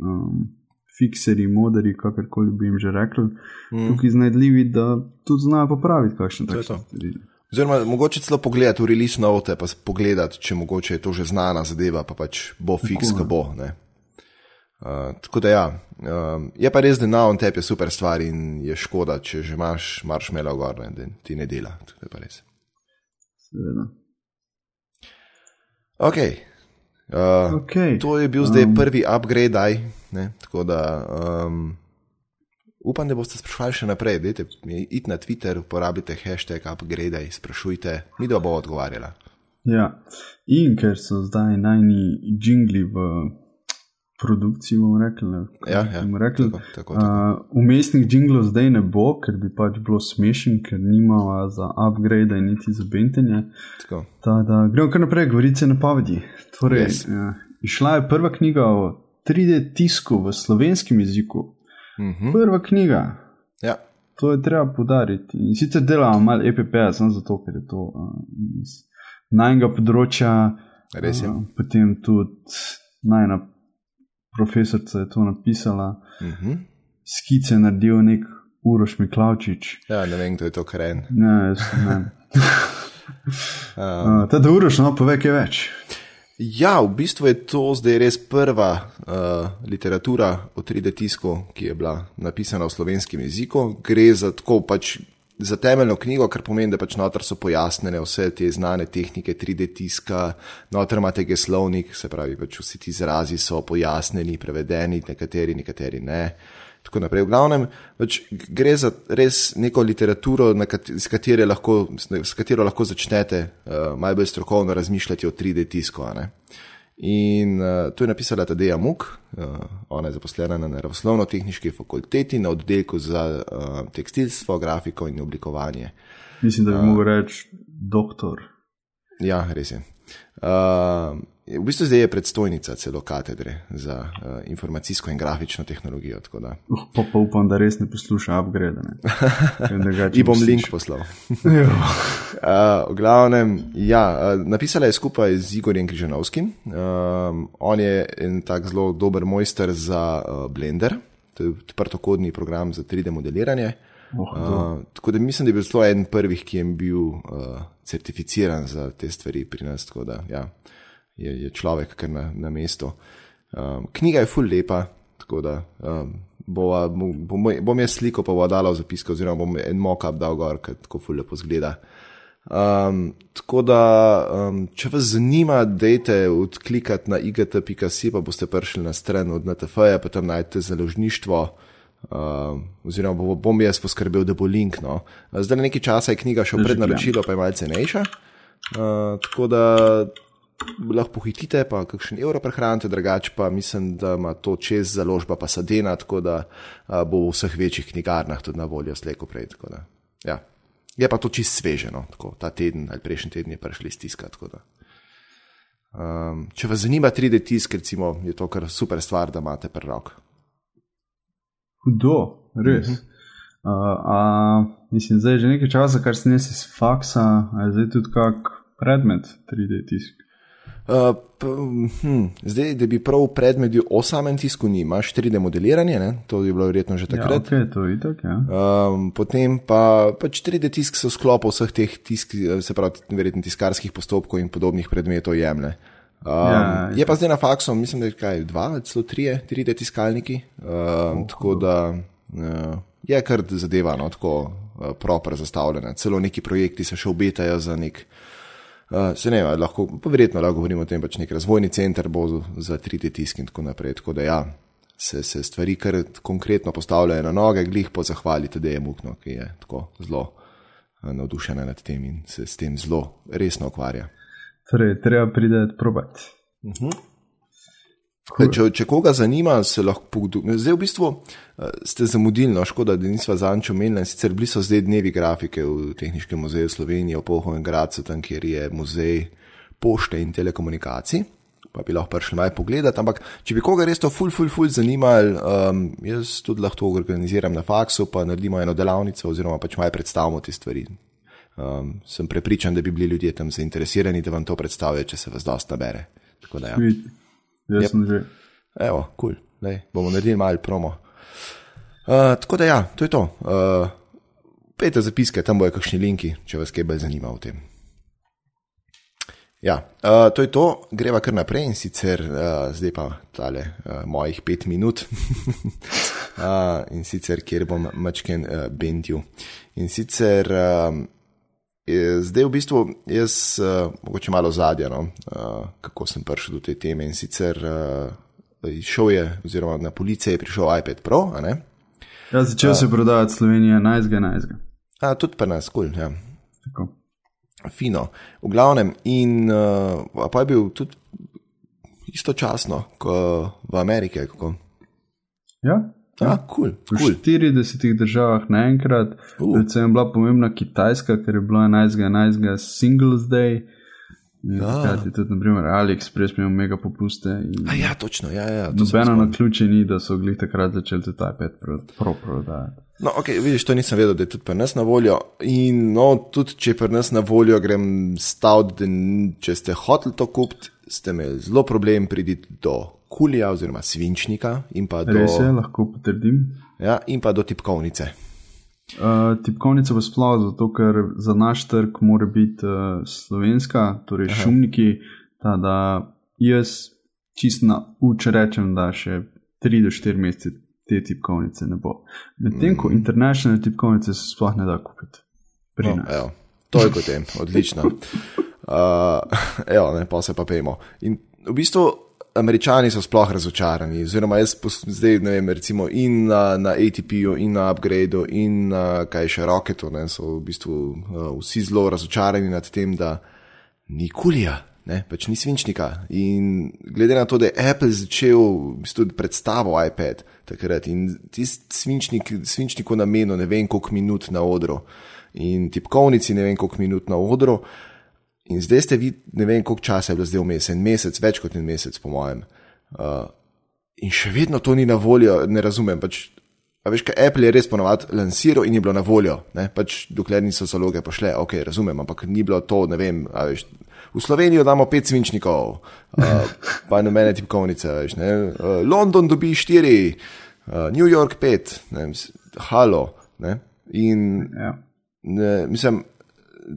Um, fikseri, moderi, kakorkoli bi jim že rekli, mm. tukaj iznajdljivi, da tudi znajo popraviti kakšne takšne stvari. Oziroma, mogoče celo pogledati v release note, pa pogledati, če mogoče je to že znana zadeva, pa pač bo fiks, ko bo. Ne? Uh, tako da ja, uh, je pa res, da na on tebi je super stvar in je škoda, če že imaš maršmelo gor, ne, da ti ne dela. To je pa res. Seveda. Ok. Uh, Okej, To je bil zdaj prvi upgrade, aj, ne, tako da um, upam, da boste sprašvali še naprej. Dajte, id na Twitter, uporabite hashtag upgrade, sprašujte, mi da bo odgovarjala. Ja, in ker so zdaj najni jingli v produkciji, bomo rekli. Ja, ja, bomo rekli. tako, tako, tako. Uh, umestnih jinglov zdaj ne bo, ker bi pač bilo smešen, ker nimamo za upgrade in niti za bentenje. tako. Ta, da, gremo kar naprej, govorice napovedi. Torej, Yes. yes. ja, išla je prva knjiga o 3D tisku v slovenskem jeziku. Mhm. Prva knjiga, Ja, to je treba podariti. In sicer delamo malo EPP, samo zato, ker je to uh, iz najnega področja. res je. Uh, potem tudi najna profesorica je to napisala, Mhm. skice je naredil nek Uroš Miklavčič. Ja, ne vem, kdo je to karen. Ne, jaz ne. Um, Uh, Teda Uroš, no, povej kaj več. Ja, v bistvu je to zdaj res prva uh, literatura o 3D tisku, ki je bila napisana v slovenskem jeziku. Gre za tako pač. Za temeljno knjigo, kar pomeni, da pač noter so pojasnjene vse te znane tehnike 3D tiska, noter imate geslovnik, se pravi, pač vsi ti izrazi so pojasnjeni, prevedeni, nekateri, nekateri ne. Tako naprej. V glavnem, pač gre za res neko literaturo, kat s, katere lahko, s katero lahko začnete uh, malo bolj strokovno razmišljati o 3D tisku. In uh, to je napisala Tadeja Muk, uh, ona je zaposlena na Naravoslovno-tehnički fakulteti na oddelku za uh, tekstilstvo, grafiko in oblikovanje. Mislim, da bi mogel reči doktor. Ja, res je. Uh, v bistvu zdaj je predstojnica celo katedre za uh, informacijsko in grafično tehnologijo. Uh, pa, pa upam, da res ne posluša upgrade. Ji bom bo link poslal. Uh, v glavnem, ja, uh, napisala je skupaj z Igorjem Križanovskim. Um, on je en tak zelo dober mojster za uh, Blender, to je odprtokodni program za 3D modeliranje. Oh, Uh, tako da mislim, da je bil zelo en prvih, ki je bil uh, certificiran za te stvari pri nas. Tako da ja, je, je človek kar na, na mestu. Um, knjiga je full lepa, tako da um, bova, bom, bom, jaz sliko pa bo dala v zapiske, oziroma bom en mock-up dal gor, ker tako full lepo zgleda. Um, tako da, um, če vas zanima, dejte odklikati na igt.si, pa boste prišli na stran od NTF-ja, pa tam najdete založništvo. Uh, oziroma, bo- bom jaz poskrbel, da bo link. No. Zdaj, nekaj časa je knjiga še v Že prednaročilo, pa je malce cenejša. Uh, tako da lahko pohitite, pa kakšen evro prehranite, drugače pa mislim, da ima to čez založba pa sadena, tako da uh, bo v vseh večjih knjigarnah tudi na voljo slejko prej. da, Ja. Je pa to čist sveženo, tako ta teden ali prejšnji teden je prišli da. Um, če vas zanima 3D tisk, recimo, je to kar super stvar, da imate prerok. Hudo, res. Mhm. Uh -huh. uh, a, mislim, zdaj je že nekaj časa, kar se nesi iz faksa, a je zdaj tudi kak predmet 3D tisk. Uh, hm, zdaj, da bi prav predmet o samem tisku, ni, imaš 3D modeliranje, ne? to je bilo verjetno že Ja, takrat. ok, to je itak, ja. Um, potem pa pač 3D tisk so sklop vseh teh tisk, se pravi, verjetno tiskarskih postopkov in podobnih predmetov jemlje. Um, Ja, je pa zdaj na faksu, mislim, da je kaj dva celo trije 3D tiskalniki. Um, tako da uh, je kar zadeva, no, tako uh, proper zastavljena. Celo neki projekti se še obetajo za nek. Uh, se ne, lahko, pa verjetno lahko govorimo o tem, pač nek razvojni center bo za 3D tisk in tako naprej. Tako da ja, se, se stvari kar konkretno postavljajo na noge, glih po zahvali je mukno, ki je tako zelo uh, navdušena nad tem in se s tem zelo resno ukvarja. Torej, treba priti probat. Zdaj, Če, če koga zanima, se lahko pogleduje. Zdaj, v bistvu uh, ste zamudili, no, škoda, da nismo zanč omenili. Sicer bili so zdaj dnevi grafike v Tehničnem muzeju Slovenije, v Pohovem Gradcu, tam kjer je muzej pošte in telekomunikacij. Pa bi lahko prišli malo pogledati. Ampak, če bi koga res to ful, ful, ful zanimalo, um, jaz tudi lahko organiziram na faksu, pa naredimo eno delavnico, oziroma pač malo predstavimo te stvari. Um, sem prepričan, da bi bili ljudje tam zainteresirani, da vam to predstavijo, če se vas dosta nabere. Tako da ja. Vid, jaz Yep. sem že. Evo, kul, cool. bomo naredili malo promo. Uh, tako da ja, to je to. Uh, pejte zapiske, tam bojo kakšni linki, če vas kaj bolj zanima o tem. Ja, uh, to je to, greva kar naprej in sicer uh, zdaj pa tale uh, mojih pet minut uh, in sicer kjer bom mačken uh, bendil. In sicer je, zdaj v bistvu jaz, uh, mogoče malo zadnja, no, uh, kako sem prišel do te teme in sicer uh, šel je, oziroma na policije je prišel iPad Pro? Ja, začel se prodajati Slovenija 11. 11. A, tudi pa nas, kul, cool, ja. Tako. Fino. V glavnem, in uh, pa je bil tudi istočasno, kot v Ameriki. Kako? Ja, Ja, kul, v kul. 40 državah naenkrat, Uh. predvsem je bila pomembna Kitajska, ker je bila 11. 11. Singles Day. Ja. takrat je tudi, naprimer, AliExpress imel mega popuste. A ja, točno, ja, ja. to sem Nobeno na ključe ni, da so glih takrat začeli tudi iPad pro, pro prodajati. No, ok, vidiš, to nisem vedel, da je tudi pri nas na voljo. In no, tudi če je pri nas na voljo, grem staviti, če ste hoteli to kupiti, ste imeli zelo problem priditi do kulija oziroma svinčnika in pa do, Res je, lahko potrdim. ja, in pa do tipkovnice. Uh, tipkovnica pa sploh zato, ker za naš trg mora biti uh, slovenska, torej Aha. šumniki, ta, da jaz čist na uč rečem, da še 3 do 4 mesece te tipkovnice ne bo. Medtem ko internacionalne tipkovnice se sploh ne da kupiti. No, evo, to je potem, odlično. Uh, evo, ne, pa se pa pejmo. In v bistvu američani so sploh razočarani, oziroma jaz zdaj ne vem, recimo in na, na ATP-ju, in na Upgradeu, in na kaj še Rocketu, ne, so v bistvu uh, vsi zelo razočarani nad tem, da ni kulija. Ne, pač ni svinčnika. In glede na to, da je Apple začel bistvu predstavo iPad takrat in tisti svinčnik, svinčniku namenil ne vem koliko minut na odru in tipkovnici ne vem koliko minut na odru. In zdaj ste vi, ne vem koliko časa je bilo zdaj vmes, en mesec, več kot en mesec, po mojem. Uh, in še vedno to ni na voljo, ne razumem. Pač, a veš, kaj Apple je res ponovadi lansiral in je bilo na voljo, ne? pač dokler niso zaloge pošle, ok, razumem, ampak ni bilo to, ne vem, a veš. V Slovenijo damo pet svinčnikov, uh, pa nobene tipkovnice, veš, ne. Uh, London dobi štiri, uh, New York pet, ne, vem, halo. Ne. In Ja. ne, mislim,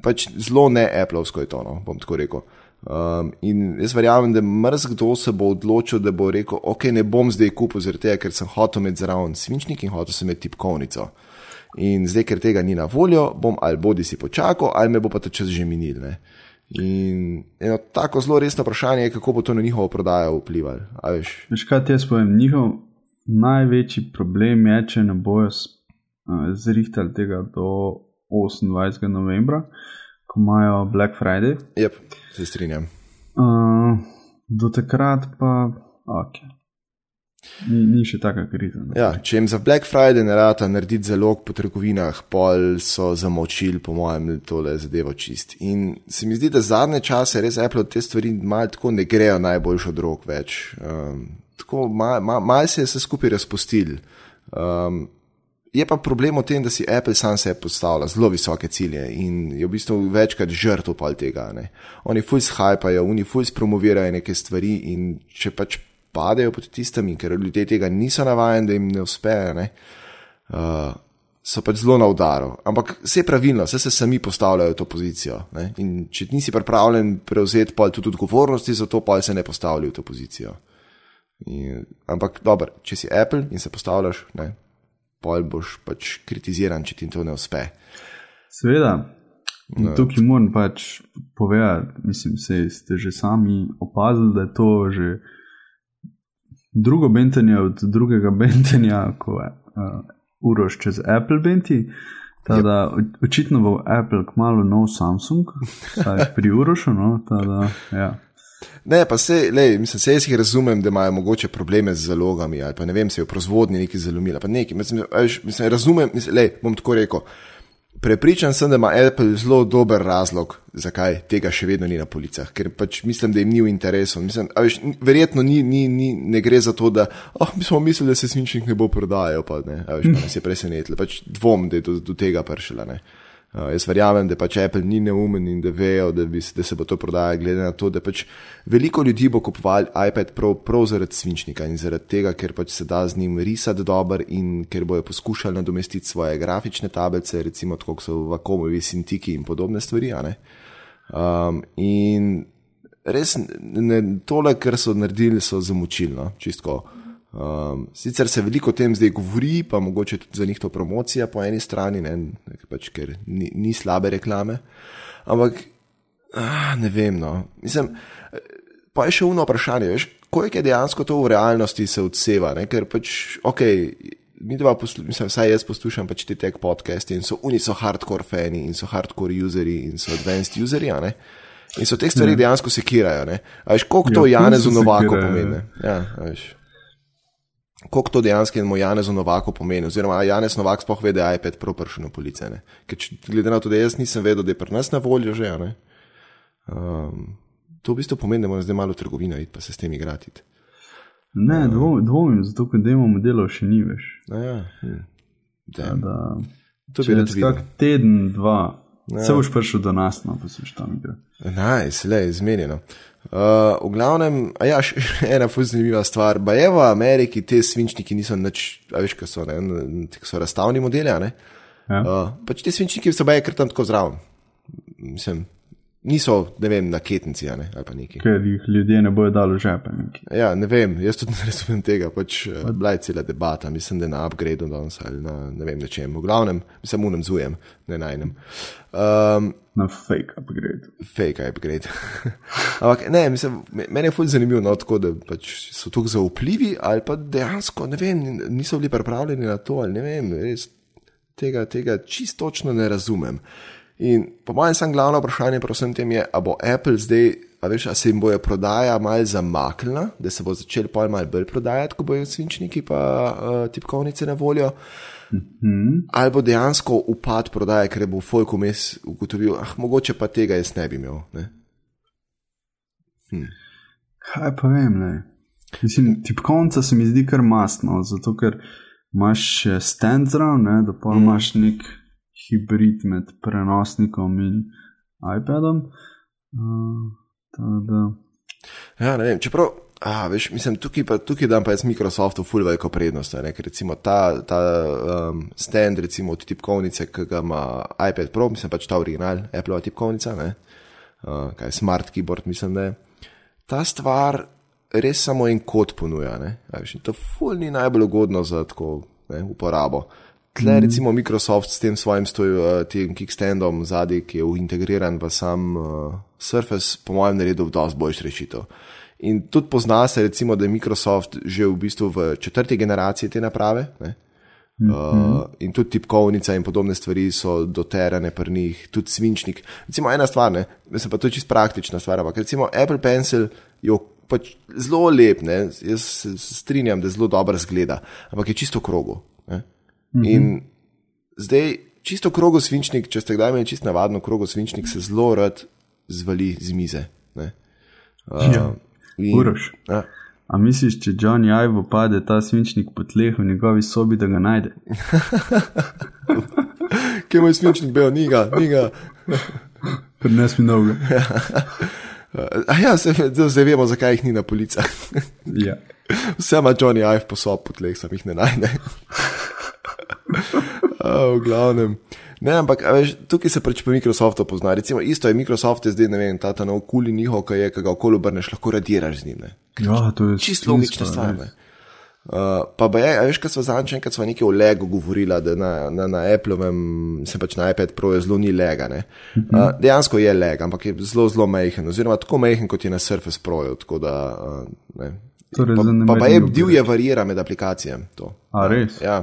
pač zelo ne Appleovsko je to, no, bom tako rekel. Um, in jaz verjamem, da mrzkdo se bo odločil, da bo rekel, ok, ne bom zdaj kupil, zaradi tega, ker sem hotel imeti zraven svinčnik in hotel sem imeti tipkovnico. In zdaj, ker tega ni na voljo, bom ali bodi si počakal, ali me bo pa ta čas že minil. Ne? In eno tako zelo resno vprašanje je, kako bo to na njihovo prodajo vplivalo. veš. Veš kaj, ti jaz povem, njihov največji problem je, če ne bojo uh, zrihtali tega do 28. novembra, ko imajo Black Friday. Jep, se strinjam. Uh, do takrat pa, ok. Ni, ni še taka kriza. no. Ja, če jim za Black Friday ne rata narediti zalog po trgovinah, pol so zamočili, po mojem, tole zadevo čist. In se mi zdi, da zadnje čase res Apple te stvari malo tako ne grejo najboljšo drog več. Um, tako malo mal, mal se je vse skupaj razpustil. Um, je pa problem v tem, da si Apple sam sebi postavlja zelo visoke cilje in je v bistvu večkrat žrtev pol tega. Ne. Oni fulj shajpajo, oni fulj promovirajo neke stvari in če pač padejo pod tistimi, ker ljudje tega niso navajeni, da jim ne uspe, ne, uh, so pač zelo na udaru. Ampak vse je pravilno, vse se sami postavljajo v to pozicijo. Ne. In če nisi pripravljen prevzeti pol tudi odgovornosti za to, pa se ne postavljajo v to pozicijo. In, ampak dobro, če si Apple in se postavljaš, ne, pol boš pač kritiziran, če ti to ne uspe. Seveda. In tukaj moram pač povedati, mislim, se ste že sami opazili, da je to že drugo bentenje od drugega bentenja, ko je uh, uroš čez Apple benti. Tada, yep. Očitno bo Apple kmalo nov Samsung, vsaj pri urošu. No, tada, ja. Ne, pa se, lej, mislim, se jaz jih razumem, da imajo mogoče probleme z zalogami ali pa ne vem, se je v proizvodnji nekaj zalomila. Nekaj, mislim, a veš, mislim, razumem, mislim, lej, bom tako rekel. Prepričan sem, da ima Apple zelo dober razlog, zakaj tega še vedno ni na policah, ker pač mislim, da jim ni v interesu. Mislim, veš, verjetno ni, ni, ni, ne gre za to, da oh, mi smo mislili, da se svinčnik ne bo prodajal, pa ne, a veš, pa nas je presenetilo. Pač dvom, da je do, do tega prišla. Ne. Uh, jaz verjamem, da pač Apple ni neumen in da vejo, da, bi, da se bo to prodajalo, glede na to, da pač veliko ljudi bo kupovali iPad prav, prav zaradi svinčnika in zaradi tega, ker pač se da z njim risati dober in ker bojo poskušali nadomestiti svoje grafične tablice, recimo tako so v Vakomovi, Sintiki in podobne stvari. Um, in res ne, tole, kar so naredili, so zamučilno, čistko. Um, sicer se veliko o tem zdaj govori, pa mogoče tudi za njih to promocija po eni strani, ne, pač, ker ni, ni slabe reklame. Ampak ah, ne vem. No. Mislim, pa je še uno vprašanje, veš, koliko je dejansko to v realnosti se odseva. Ne, ker pač, ok, mi dva, mislim, vsaj jaz poslušam pač te tek podcaste in so oni so hardcore fani in so hardcore useri in so advanced useri. In so te stvari ja. dejansko sekirajo. Veš, koliko to ja, Janezu Novaku pomeni? Ja, veš koliko to dejansko in Janezu Novaku pomeni, oziroma Janez Novak sploh ve, da je iPad Pro prišel na police. Ker glede na to, da jaz nisem vedel, da je pri nas na voljo že. Um, to v bistvu pomeni, da moramo zdaj malo v trgovino iti pa se s tem igrati. Ne, um, dvomim, zato ker demo modelov še ni več. Ja, hm. da, da, to bi rekel. Vsak teden, dva, ja. se boš prišel do nas, no pa se boš tam igral. Naj, le, izmenjeno. Uh, v glavnem, ja, še ena zanimiva stvar. Pa je v Ameriki te svinčniki niso nič, a veš, kaj so, ne, so razstavni modeli? Ja. Uh, pač te svinčniki so baje kar tam tako zraven. Mislim, niso, ne vem, na ketnici ali pa neki. Ker jih ljudje ne bojo dali v žepe. Ja, ne vem, jaz tudi ne razumem tega. Pač, uh, bila je cela debata, mislim, da je na upgrade danes ali na ne vem, nečem. V glavnem, sem unem zujem, ne najnem. Um, na fake upgrade. Fake upgrade. Ampak ne, mislim, meni je fulj zanimivo, no, tako, da pač so tukaj zaupljivi ali pa dejansko, ne vem, niso bili pripravljeni na to ali ne vem, res tega, tega čistočno ne razumem. In po mojem, sem glavno vprašanje pri vsem tem je, ali bo Apple zdaj, a veš, a se jim bojo prodaja malce zamaknila, da se bo začel pol malce bolj prodajati, ko bojo svinčniki pa uh, tipkovnice na voljo. Mm -hmm. Ali bo dejansko upad prodaje, ker bo Folk vmes ugotovil, ah, mogoče pa tega jaz ne bi imel. Ne? Hm. Kaj pa vem, ne. Mislim, tipkovnica se mi zdi kar masno, zato ker imaš stand zraven, da pa mm. imaš nek hibrid med prenosnikom in iPadom. Uh, ja, ne vem, čeprav. A, veš, mislim, tukaj, pa, tukaj dam pa jaz Microsoftu ful veliko prednost. Ne, ker recimo ta, ta um, stand, recimo od tipkovnice, ki ga ima iPad Pro, mislim pač ta original, Apple tipkovnica, ne, uh, kaj smart keyboard, mislim, da je. Ta stvar res samo en kod ponuja, ne, veš, to ful ni najbolj ugodno za tako ne, uporabo. Uh, Tle, mm. recimo, Microsoft s tem svojim uh, kickstandom zadaj, ki je integriran v sam uh, Surface, po mojem, naredil dosti boljš rešitev. In tudi pozna se, recimo, da je Microsoft že v bistvu v četrti generaciji te naprave. Ne? Uh, in tudi tipkovnica in podobne stvari so doterane pri njih, tudi svinčnik. Recimo ena stvar, ne, mislim pa to je čisto praktična stvar, ampak recimo Apple Pencil je pač zelo lep, ne, jaz se strinjam, da zelo dobro zgleda, ampak je čisto krogo. Ne. -hmm. In zdaj, čisto krogo svinčnik, če ste kdaj imeli čisto navadno krogo svinčnik, se zelo rad zvali z mize. Uh, ja, Uroš. Ja. A misliš, če Johnny Ivo pade ta svinčnik po tleh v njegovi sobi, da ga najde? Kje moj svinčnik bil, ni ga, ni ga. Prines mi noge. Ja, se, zdaj vemo, zakaj jih ni na policah. ja. Vse ima Johnny Ive po sobi, po tleh, sam jih ne najde v glavnem. Ne, ampak veš, tukaj se pač po Microsoftu pozna. Recimo, isto je Microsoft, je zdaj ne vem, ta ta nov kuli njihov, ki je, ki ga okoli obrneš, lahko radiraš z njim. Ja, to je čisto logična stvar. Uh, pa je, veš, kaj smo zadnjič, enkrat smo nekaj o Lego govorili, da na, na, na Apple'ovem, se pač na iPad Pro je zelo ni lega. Uh, dejansko je lega, ampak je zelo, zelo majhen, oziroma tako majhen, kot je na Surface Pro. Da, uh, torej, pa, pa je divje varira med aplikacijami. A res? Ja.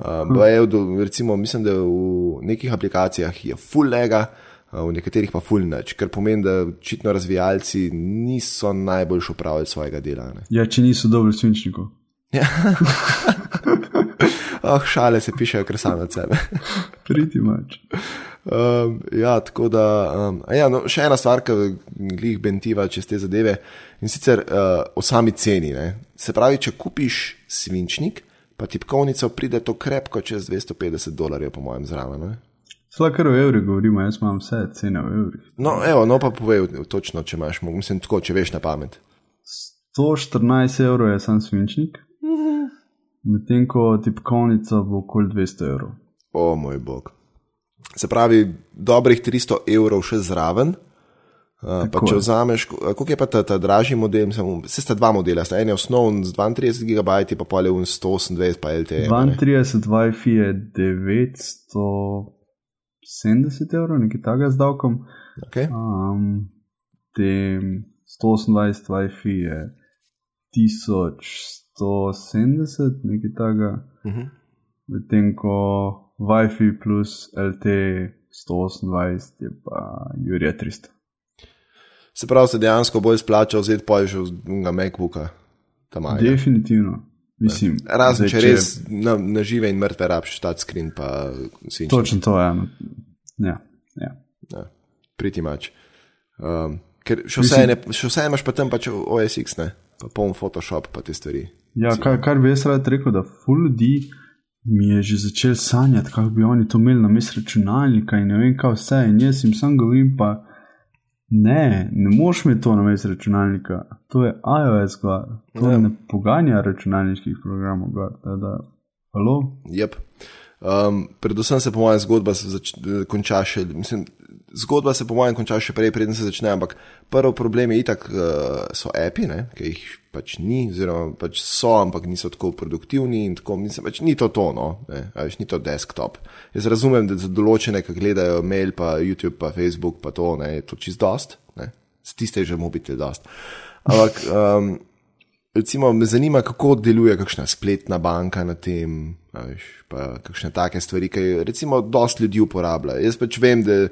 Uh, je, recimo, mislim, da v nekih aplikacijah je full lega, uh, v nekaterih pa full nič, kar pomeni, da očitno razvijalci niso najbolj upravljali svojega dela. Ne. Ja, če niso dobri svinčnikov. Ja. oh, šale se pišejo, ker same od sebe. Priti mač. Um, ja, tako da. Um, ja, no, še ena stvar, ki jih bentiva čez te zadeve in sicer uh, o sami ceni. Ne. Se pravi, če kupiš svinčnik, pa tipkovnica pride to krepko čez 250 dolarjev, po mojem, zraven. Slakar v evrih govorimo, jaz imam vse cene v evrih. No, evo, no pa povej točno, če imaš, mislim, tako, če veš na pamet. 114 evrov je sam svinčnik, medtem ko tipkovnica bo okoli 200 evrov. O moj bog. Se pravi, dobrih 300 evrov še zraven. Uh, pa če vzameš, ko- koliko je pa ta, ta dražji model, samo, se sta dva modela, sta en je osnoven z 32 GB, pa je un 128, pa LTE. a ne? 32 Wi-Fi je 970 evrov, nekaj takega z davkom. Okay. Um, tem 128 Wi-Fi je 1170, nekaj takega. Uh -huh. Medtem ko Wi-Fi plus LTE 128 je pa Jurija 300. Se pravi, se dejansko bolj splača vzeti pa že unga MacBooka. Definitivno. Mislim, Razen zdaj, če res na, na žive in mrtve rabiš touchscreen, pa si nič. Točno to je. Ja, ja. Ja, pretty much. Um, ker še vse, ne, še vse imaš pa tam pač OSX, ne? pa poln Photoshop, pa te stvari. Ja, kar, kar bi jaz rad rekel, da ful ljudi mi je že začel sanjati, kako bi oni to imeli na mestu računalnika in ne vem, kaj vse. In jaz jim sam govorim, pa ne, ne moš mi to na mestu računalnika, to je iOS, gor. to Ja. ja. ne poganja računalniških programov. Gor, da, halo? Yep. Um, predvsem se po mojem zgodba konča še, mislim, zgodba se po mojem konča še prej, preden se začne, ampak prvi problem je itak, uh, so api, ne, ki jih pač ni, oziroma pač so, ampak niso tako produktivni in tako, mislim, pač ni to to, no, ne, a veš, ni to desktop. Jaz razumem, da za določene, ki gledajo mail, pa YouTube, pa Facebook, pa to, ne, je to čist dost, ne, z tiste je že mobitel dost. Ampak, um, recimo, me zanima, kako deluje kakšna spletna banka na tem, veš, pa kakšne take stvari, ki jih recimo dosti ljudi uporablja. Jaz pač vem, da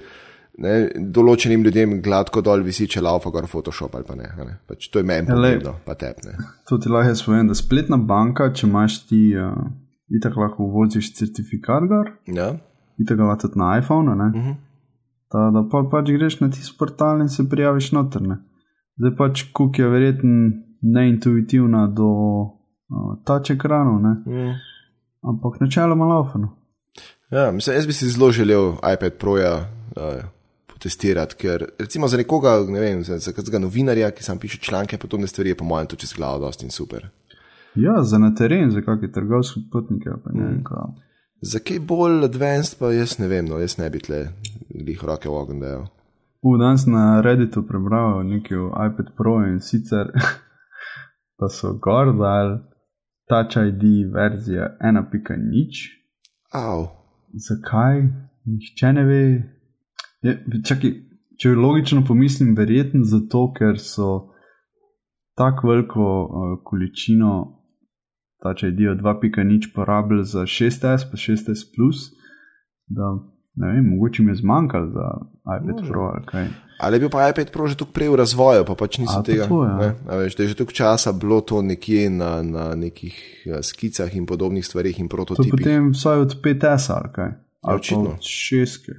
ne, določenim ljudem gladko dol visi, če laufa gor Photoshop ali pa ne. ne. Pač to je meni Ja, pomembno, pa tepne. To ti lahko jaz povem, da spletna banka, če imaš ti, uh, itak lahko voziš certifikat, gor, Ja? itak lahko tudi na iPhonu, ne. Mhm. Ta, da pa pač greš na tisti portal in se prijaviš noter. Ne. Zdaj pač kuk je verjetno neintuitivna do uh, touch ekranov, ne. Mm. ampak načeloma laufano. Ja, mislim, jaz bi si zelo želel iPad Proja uh, potestirati, ker recimo za nekoga, ne vem, za, za kakega novinarja, ki sam piše članke, podobne stvari, je po mojem to čez glavo dosti in super. Ja, za na teren, za kakšne trgovske potnike, ne Mm. kaj. Za kaj bolj advanced, pa jaz ne vem, no, jaz ne bi tle glih roke v ogen dajal. V danes na Redditu prebral nekaj o iPad Pro in sicer, da so gor dal Touch ID verzija 1.0. Av, Zakaj? Nihče ne ve. Je, čaki, če logično pomislim, verjetno zato, ker so tako veliko uh, količino Touch ID-ja 2.0 porabili za 6S, pa 6S, plus, da ne vem, mogoče mi je zmanjkalo za iPad Može. Pro ali kaj. ali je bil pa iPad Pro že tako prej v razvoju, pa pač niso A, tega. to, ja. ne, a veš, da je že toliko časa bilo to nekje na, na nekih ja, skicah in podobnih stvarih in To prototipih. potem vsaj od 5S ali kaj. Ali pa očitno. od 6.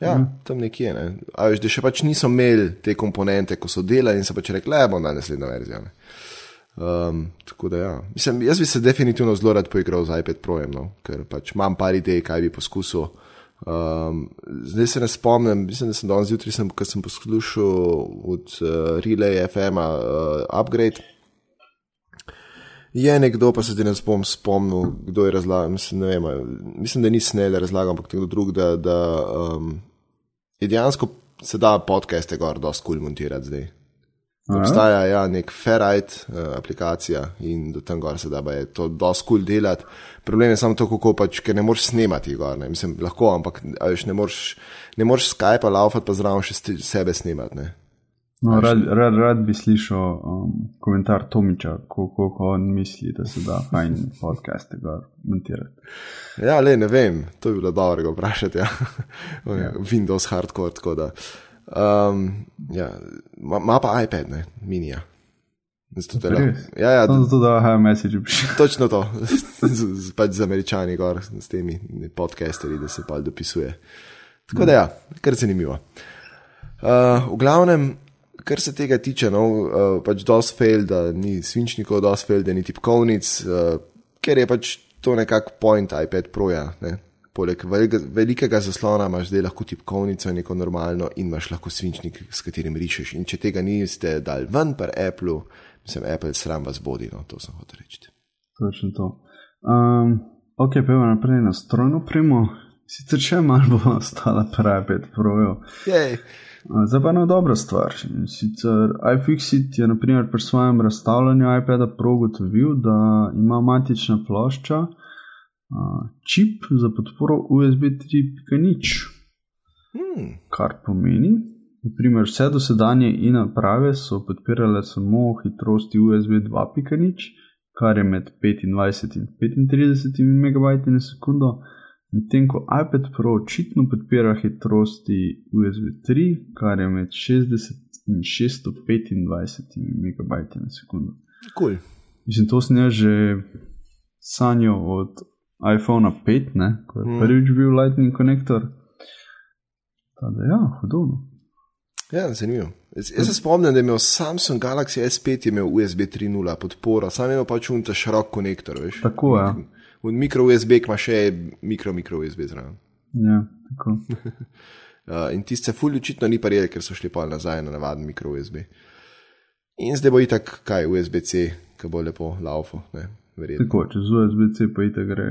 Ja, tam nekje. Ne. A veš, da še pač niso imeli te komponente, ko so delali in so pač rekli, le bo na naslednja verzija. Ne. Um, tako da, ja. Mislim, jaz bi se definitivno zelo rad poigral z iPad Projem, no, ker pač imam par idej, kaj bi poskusil. Um, zdaj se ne spomnim, mislim, da sem danes zjutraj, ko sem poslušal od uh, Relay FM uh, Upgrade. Je nekdo, pa se ti ne bom spomnil, kdo je razlagal, mislim, vem, mislim, da ni snel razlagal, ampak nekdo drug, da, da um, je dejansko se da podcaste gor dosti kul cool montirati zdaj. ja? Obstaja ja, nek Ferrite uh, aplikacija in do tam gor se da je to dosti kul cool delati. Problem je samo to, kako pač, ker ne moreš snemati gor, ne. mislim, lahko, ampak a veš, ne moreš, ne moreš Skype laufati, pa zraven še sebe snemati. Ne. No, rad, rad, rad bi slišal um, komentar Tomiča, kako on misli, da se da fajn podcaste gor montirati. Ja, le ne vem, to bi bilo dobro vprašati. Ja. ja. Windows hardcore, tako da. Um, ja, ma, ma pa iPad, ne, minija. Zato Res? Ja, ja, zato, da ha message piše. točno to, z, z, pač z američani gor, s temi podcasterji, da se pa dopisuje. Tako da ja, kar zanimivo. Uh, v glavnem, kar se tega tiče, no, uh, pač dosti fail, da ni svinčnikov, dosti fail, da ni tipkovnic, uh, ker je pač to nekako point iPad Proja, ne, Poleg velikega, zaslona imaš zdaj lahko tipkovnico, neko normalno, in imaš lahko svinčnik, s katerim rišeš. In če tega niste dal ven, pa Apple, mislim, Apple sram vas bodi, no to sem hotel reči. Točno to. Um, ok, pojmo naprej na strojno primo. Sicer še malo bo ostala prepet projo. Zdaj pa ena dobra stvar. Sicer iFixit je naprimer pri svojem razstavljanju iPada Pro ugotovil, da ima matična plošča uh, čip za podporo USB 3.0, Hmm. kar pomeni, naprimer vse dosedanje in naprave so podpirale samo hitrosti USB 2.0, kar je med 25 in 35 MB na sekundo. Medtem ko iPad Pro očitno podpira hitrosti USB 3, kar je med 60 in 625 MB na sekundo. Cool. Mislim, to sem jaz že sanjal od iPhona 5, ne, ko je Mm. prvič bil Lightning konektor. Tako da, ja, hodovno. Ja, zanimivo. Jaz, jaz se spomnim, da je imel Samsung Galaxy S5 je imel USB 3.0 podporo, sam je imel pač unta širok konektor, veš. Tako je. V mikro USB ima še mikro, mikro USB zraven. Ja, tako. Uh, in tiste fulj očitno ni paril, ker so šli pa nazaj na navaden mikro USB. In zdaj bo itak kaj USB-C, ki bo lepo laufo, tako čez USB-C pa ite gre.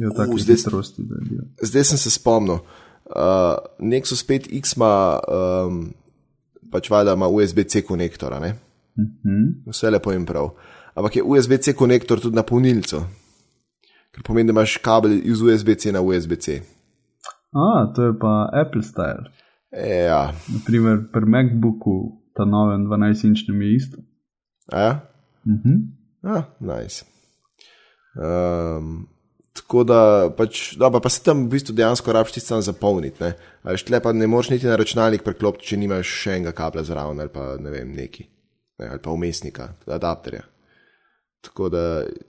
Ja, tako zdaj- hitrosti, da je. Zdaj sem se spomnil. Uh, Nexus 5X ima, um, pač valjda ima USB-C konektora, ne? Mhm. vse lepo in prav. Ampak je USB-C konektor tudi na polnilcu, kar pomeni, da imaš kabel iz USB-C na USB-C. A, to je pa Apple style. Ja, Naprimer, pri MacBooku, ta novem 12-inčnem je isto. a ja, Mhm. ah, nice. Um, tako da, pač, dobro, pa se tam v bistvu dejansko rabiš tisto samo zapolniti. Ne? A Veš, tle pa ne moreš niti na računalnik preklopiti, če nimaš še enega kabla zraven ali pa ne vem, neki. Ne, ali pa umestnika, adapterja. Tako da,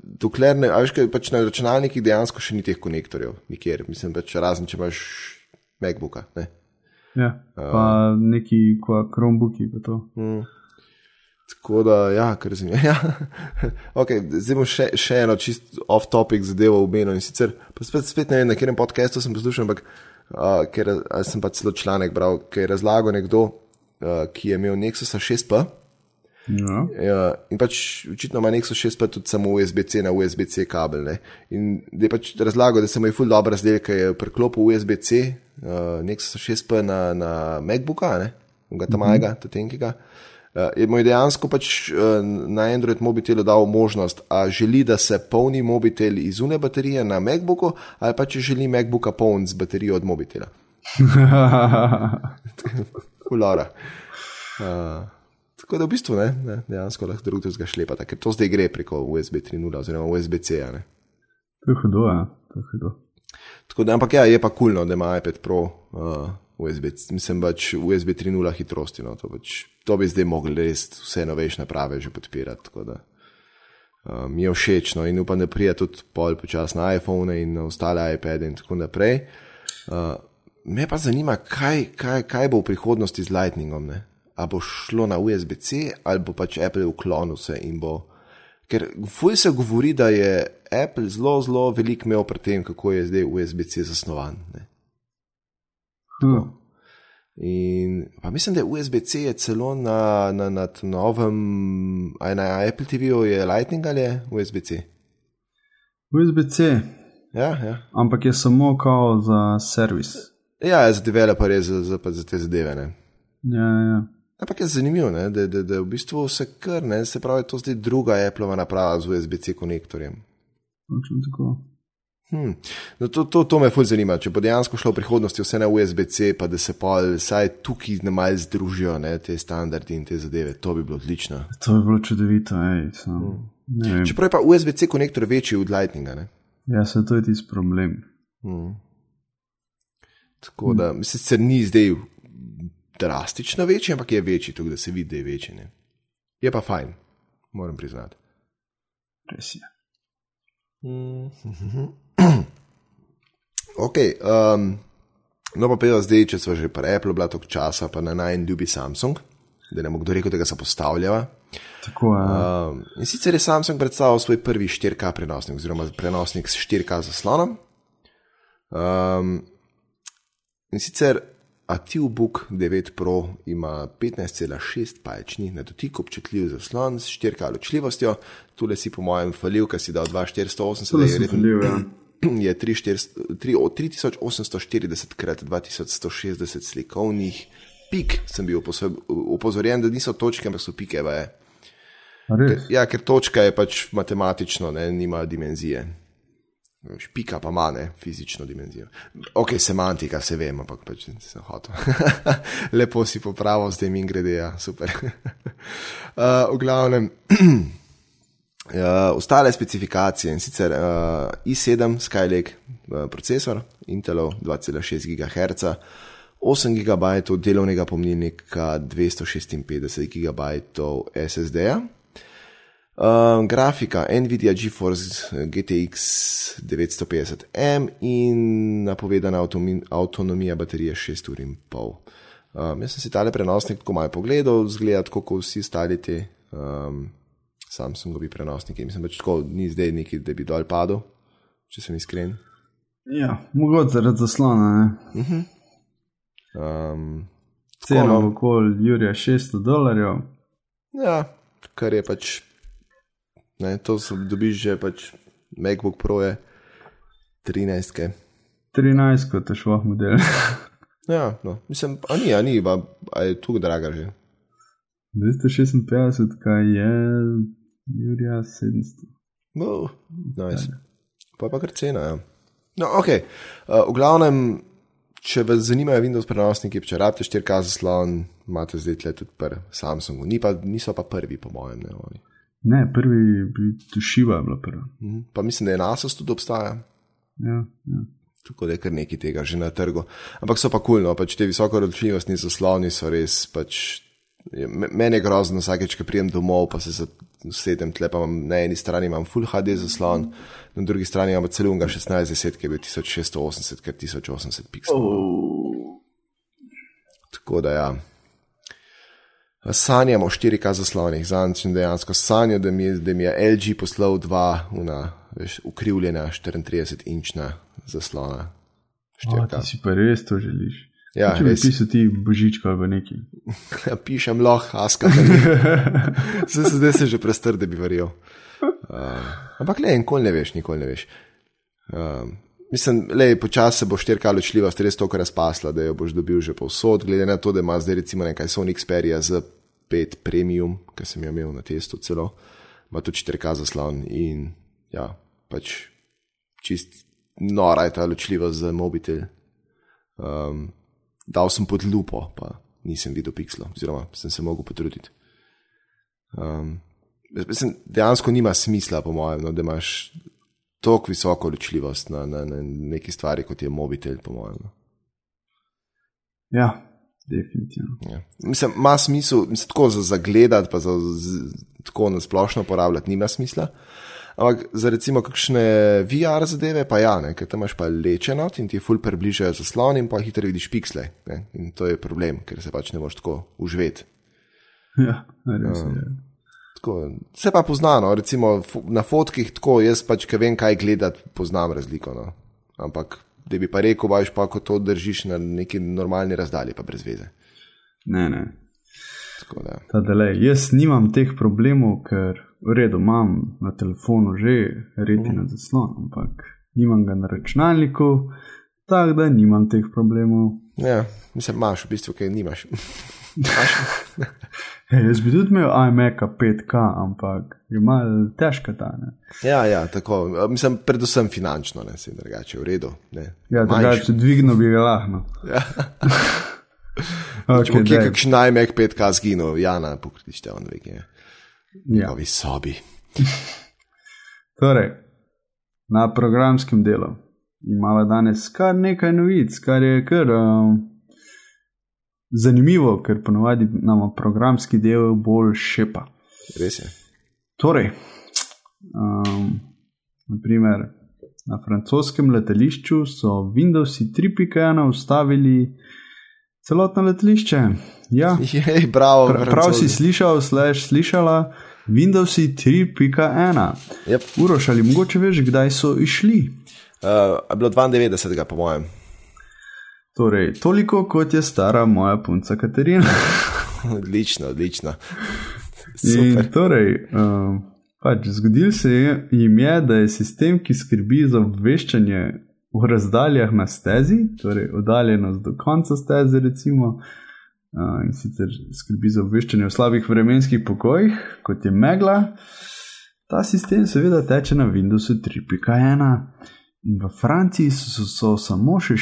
dokler ne, veš, kaj pač na računalnikih dejansko še ni teh konektorjev, nikjer, mislim, pač razen če imaš MacBooka. Ne? Ja, pa neki kva Chromebooki pa to. Mm. Tako da, ja, kar zanimivo. Ja. okay, zdaj bom še, še eno čist off-topic zadevo omenil in sicer, pa spet, spet ne vem, na katerem podkastu sem poslušal, ampak uh, ker sem pa celo članek bral, ki je razlagal nekdo, uh, ki je imel Nexusa 6P. Ja. Ja, in pač očitno ima Nexus 6 pa tudi samo USB-C na USB-C kabel. Ne? In da je pač razlagal, da se mu je ful dobro zdel, ker je preklopil USB-C, uh, Nexus 6 na, na MacBooka, ne? ga tam majga, mm -hmm. tenkega. Uh, je mu dejansko pač uh, na Android mobitelu dal možnost, a želi, da se polni mobitel iz une baterije na MacBooku, ali pa če želi MacBooka poln z baterijo od mobitela. Kulora. Uh, tako da v bistvu ne, ne dejansko lahko drugega šlepata, ker to zdaj gre preko USB 3.0 oziroma USB-C. to je hudo, ja. To je hudo. Tako da, ampak ja, je pa kulno, cool, da ima iPad Pro uh, USB, mislim pač USB 3.0 hitrosti. No, to, pač, to bi zdaj mogli res vse novejše naprave že podpirati. Uh, mi je všeč no, in upam, da prija tudi pol počas na iPhone in na ostale iPade in tako naprej. Uh, me pa zanima, kaj, kaj, kaj bo v prihodnosti z Lightningom. Ne? A bo šlo na USB-C ali bo pač Apple uklonil se in bo. Ker fuj se govori, da je Apple zelo, zelo velik imel pri tem, kako je zdaj USB-C zasnovan. Ne? Hm. In pa mislim, da je USB-C je celo na, na, na novem, aj na Apple TV-ju je Lightning ali je USB-C. USB-C, Ja, ja. ampak je samo kao za servis. ja za developerje, za, za, za te zadeve. Ne? Ja, ja. Ampak je zanimivo, ne, da, da, da v bistvu se kar ne, se pravi, to zdaj druga Apple naprava z USB-C konektorjem. Točno tako. Hm. No, to, to, to me fulj zanima, če bo dejansko šlo v prihodnosti vse na USB-C, pa da se pa vsaj tukaj ne malce združijo ne, te standardi in te zadeve, to bi bilo odlično. To bi bilo čudovito, ej. Sam. Ne vem. Čeprav je pa USB-C konektor večji od Lightninga. Ne? Ja, se to je tisti problem. Tako da, sicer ni zdaj drastično večji, ampak je večji, tako da se vidi, da je večji. Ne? Je pa fajn, moram priznati. Res je. Ok, um, no pa pejdo zdaj, če smo že pri Apple, bila toliko časa, pa na najljubi Samsung, da ne bo kdo rekel, da ga zapostavljava. Tako je. Um, in sicer je Samsung predstavil svoj prvi 4K prenosnik, oziroma prenosnik s 4K zaslonom. Um, in sicer ActiveBook 9 Pro ima 15,6 palčni na dotik občutljiv zaslon s 4K ločljivostjo. Tule si po mojem falil, ker si dal 2480, da je Falil, ja. je 3400 tri- o, 3840 krat 2160 slikovnih pik. Sem bil upozorjen, da niso točke, ampak so pike. Res? Ja, ker točka je pač matematično, ne, nima dimenzije. Veš, Pika pa ima ne, fizično dimenzijo. Ok, semantika, se vem, ampak pač sem hotel. Lepo si popravil, zdaj mi grede, ja, super. uh, v glavnem, uh, ostale specifikacije in sicer uh, i7 Skylake uh, procesor, Intelov 2,6 GHz, 8 GB delovnega pomnilnika, 256 GB SSD-ja. Uh, grafika Nvidia GeForce GTX 950M in napovedana avtonomija baterije 6 ur in pol. Um, jaz sem si tale prenosnik tako malo pogledal, zgleda tako kot vsi ostali ti um, Samsungovi prenosniki. Mislim, pač tako ni zdaj neki, da bi dol padel, če sem iskren. Ja, mogoče zaradi zaslona. Ne? Um, Cena no. okoli Jurija 600 dolarjev. ja, kar je pač, ne, to so dobiš že pač MacBook Pro je 13. -ke. 13 kot je šlo model. Ja, no, mislim, a ni, a ni, pa, a je tu draga že. 256, kaj je Jurija 700. No, nice. Pa pa kar cena, ja. No, ok. Uh, v glavnem, če vas zanimajo Windows prenosniki, če rabite 4K zaslon, imate zdaj tle tudi pri Samsungu. Ni pa, niso pa prvi, po mojem, ne oni. Ne, prvi bi tušiva bila prva. Mhm. Pa mislim, da je Nasus tudi obstaja. Ja, ja. Tako da je kar nekaj tega že na trgu. Ampak so pa kulno, pač te visoko različnostni zasloni so res pač. je- me- Meni je grozno, vsakeč, ko pridem domov, pa se sedem tle, pa imam na eni strani imam Full HD zaslon, na drugi strani imam celunga 1610, ki je bil 1680 krat 1080 pixelov. Oh. Tako da ja. Sanjamo o 4K zaslonih, zanj dejansko sanjal, da mi, da mi je LG poslal dva una, veš, ukrivljena 34-inčna zaslona. O, 4K. ti si pa res to želiš. Ja, Če bi pisal ti božička ali nekaj. Pišem lahko, aska. Zdaj, se- zdaj se že prestr, da bi verjel. Uh, ampak le, nikoli ne veš, nikoli ne veš. Uh, mislim, le, počasi se bo 4K ločljivost res toliko razpasla, da jo boš dobil že povsod, glede na to, da ima zdaj recimo nekaj Sony Xperia z 5 Premium, ki sem jo imel na testu celo, ima tudi 4K zaslon in ja, pač čist nora je ta ločljivost za mobitel. Um, dal sem pod lupo, pa nisem videl pixla, oziroma sem se mogel potruditi. Um, mislim, dejansko nima smisla, po mojem, no, da imaš tako visoko ločljivost na, na, na neki stvari, kot je mobitel, po mojem. No. Ja, definitivno. Ja. Mislim, ima smisel, mislim, tako za zagledati, pa za z, tako na splošno uporabljati, nima smisla. Ampak za recimo kakšne VR zadeve, pa ja, ne, ker tam imaš pa lečeno in ti ful približajo zaslon in pa hitro vidiš piksle. Ne, in to je problem, ker se pač ne moreš tako uživeti. Ja, res je. Tako, se pa poznano, recimo fo- na fotkih tako, jaz pač, ki vem, kaj gledati, poznam razliko. No. Ampak, da bi pa rekel, baš pa, ko to držiš na neki normalni razdalji, pa brez veze. Ne, ne. Tako da, Ta delay. Jaz nimam teh problemov, ker v redu imam na telefonu že retina Mhm. zaslon, ampak nimam ga na računalniku, tako da nimam teh problemov. ja, mislim, imaš v bistvu, kaj nimaš. Hey, jaz bi tudi imel iMac 5K, ampak je malo težka ta. Ne? ja, ja, tako. Mislim, predvsem finančno, ne se drugače, v redu. Ne. Ja, drugače dvigno bi ga lahko. Ja. Okay, Če daj. kakšen najmek 5K zginil, Jana, pokrište on ve, kje je. V Ja. njegovi sobi. Torej, na programskem delu imamo danes kar nekaj novic, kar je kar um, zanimivo, ker ponovadi nam programski del bolj šepa. Res je. Torej, um, naprimer, na francoskem letališču so Windows 3.1 ustavili celotno letališče. Ja, Jej, bravo, prav, prav si slišal, slash slišala. Windows 3.1. Yep. Uroš, ali mogoče veš, kdaj so išli? Uh, je bilo 92, po mojem. Torej, toliko kot je stara moja punca Katarina. odlično, odlično. In torej, um, pač zgodil se je, jim je, da je sistem, ki skrbi za obveščanje v razdaljah na stezi, torej oddaljenost do konca steze, recimo, uh, in sicer skrbi za obveščanje v slabih vremenskih pokojih, kot je megla. Ta sistem seveda teče na Windowsu 3.1 in v Franciji so, so samo še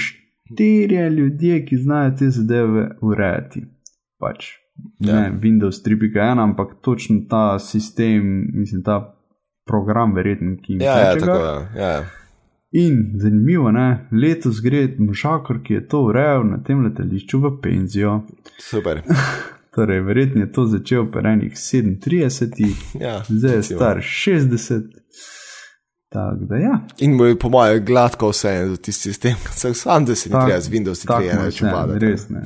štirje ljudje, ki znajo te zadeve urejati. Pač ja. ne Windows 3.1, ampak točno ta sistem, mislim, ta program, verjetno, ki ja, ja, tako, ja, ja. In zanimivo, ne? letos gre možakor, ki je to urejal na tem letališču v penzijo. Super. torej, verjetno je to začel pri enih 37, ja, zdaj je star 60. Da, ja. In mu je po mojem gladko vse za tisti sistem, kot sem sam, da se ne treba z Windows 3.1 več ubadati. Res ne.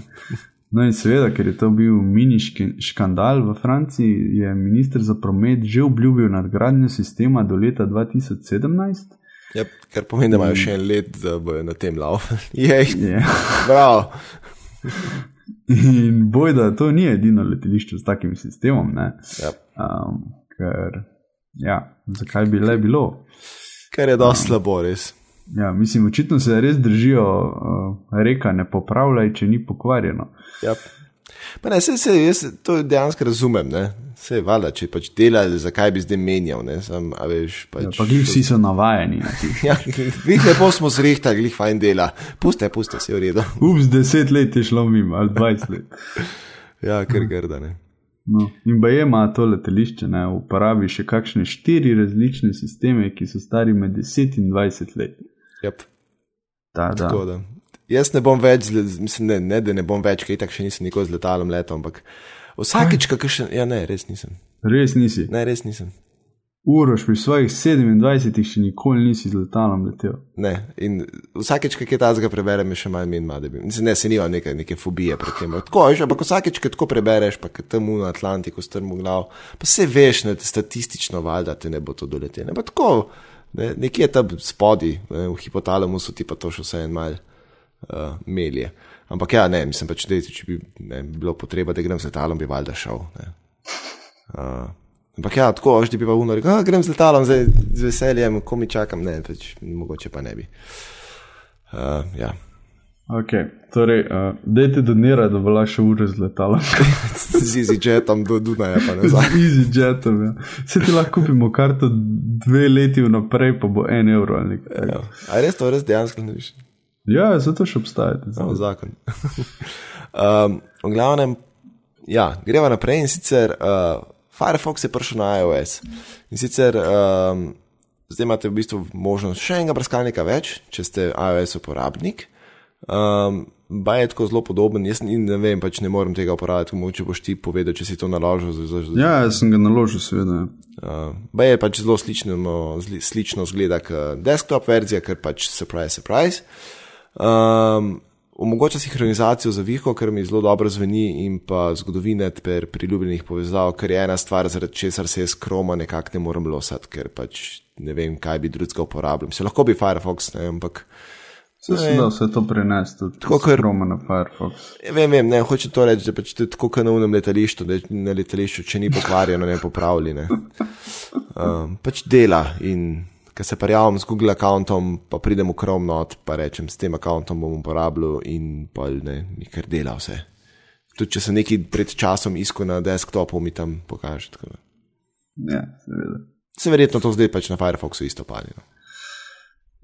No, in seveda, ker je to bil mini škandal v Franciji, je ministr za promet že obljubil nadgradnjo sistema do leta 2017. Ja, kar pomeni, da imajo še en let, da bojo na tem laufen. Ja. in boj, da to ni edino letališče s takim sistemom. Ja. Um, ker, ja, zakaj bi le bilo? Ker je dosti slabo, res. Ja, mislim, očitno se res držijo uh, reka, ne popravljaj, če ni pokvarjeno. Ja. Pa ne, se, se, jaz to dejansko razumem. Ne? Se je valjda, če pač delaš, zakaj bi zdaj menjal. Sam, veš, pač, ja, pa glih vsi so navajeni. ja, glih lepo smo zrihtali, glih fajn dela. Puste, puste, se je v redu. Ups, deset let je šlo mimo, ali dvajset let. ja, ker grda ne. No, in pa je ima to letališče, ne, uporabi še kakšne štiri različne sisteme, ki so stari med 10 in 20 let. Yep. Da, da. Tako da. Jaz ne bom več, mislim, ne, ne da ne bom več, kaj tako še nisem nikoli z letalom letel, ampak vsakeč, kakšen, ja, ne, res nisem. Res nisi. Ne, res nisem. Uroš pri svojih 27 še nikoli nisi z letalom letel. Ne, in vsakeč, kaj ta zga preberem, je še manj min, da bi. Ne, se nima neke, neke fobije pred tem. Tako, veš, ampak vsakeč, kaj tako prebereš, pa kaj tam v Atlantiku strmo glav, pa se veš, ne, statistično valjda te ne bo to doletelo. Ampak tako. Ne, nekje je tam spodaj, v hipotalamusu ti pa to še vse en mal uh, melje. Ampak ja, ne, mislim pač, da če bi ne, bilo potreba, da grem z letalom, bi valjda šel. Uh, ampak ja, tako, že bi pa uno rekel, grem z letalom, zdaj z veseljem, ko mi čakam, ne, pač, mogoče pa ne bi. Uh, ja. Ok, torej, uh, dajte donirati, da bo lahko ure z letalom. z EasyJetom do Dunaja, pa ne znam. z EasyJetom, ja. Se ti lahko kupimo karto dve leti vnaprej, pa bo en evro ali nekaj. Ja. A res to res dejansko ne viš? Ja, zato še obstaja. Samo zakon. um, v glavnem, ja, greva naprej in sicer uh, Firefox je prišel na iOS. In sicer um, zdaj imate v bistvu možnost še enega brskalnika več, če ste iOS uporabnik. Um, Baj je tako zelo podoben, jaz ne vem, pač ne morem tega uporabljati, mogoče boš ti povedal, če si to naložil. Z, z, z, ja, jaz sem ga naložil, seveda. Uh, Baj je pač zelo slično, no, zli, slično zgleda kot desktop verzija, ker pač surprise, surprise. Um, omogoča sinhronizacijo za viho, kar mi zelo dobro zveni, in pa zgodovine ter priljubljenih povezav, ker je ena stvar, zaradi česar se jaz kroma nekako ne morem losati, ker pač ne vem, kaj bi drugega uporabljal. Se lahko bi Firefox, ne, ampak. Se je da vse to prenesti, tako kot Roma na Firefox. Ja, vem, vem, ne, hočem to reči, da pač je tako kot na unem letališču, da na letališču, če ni pokvarjeno, ne popravlja. Ne. Um, pač dela in ker se prijavim z Google accountom, pa pridem v Chrome not, pa rečem, s tem accountom bom uporabljal in pa ne, nikar dela vse. Tudi če sem neki pred časom iskal na desktopu, mi tam pokaže. Ja, seveda. Se verjetno to zdaj pač na Firefoxu isto pali. No.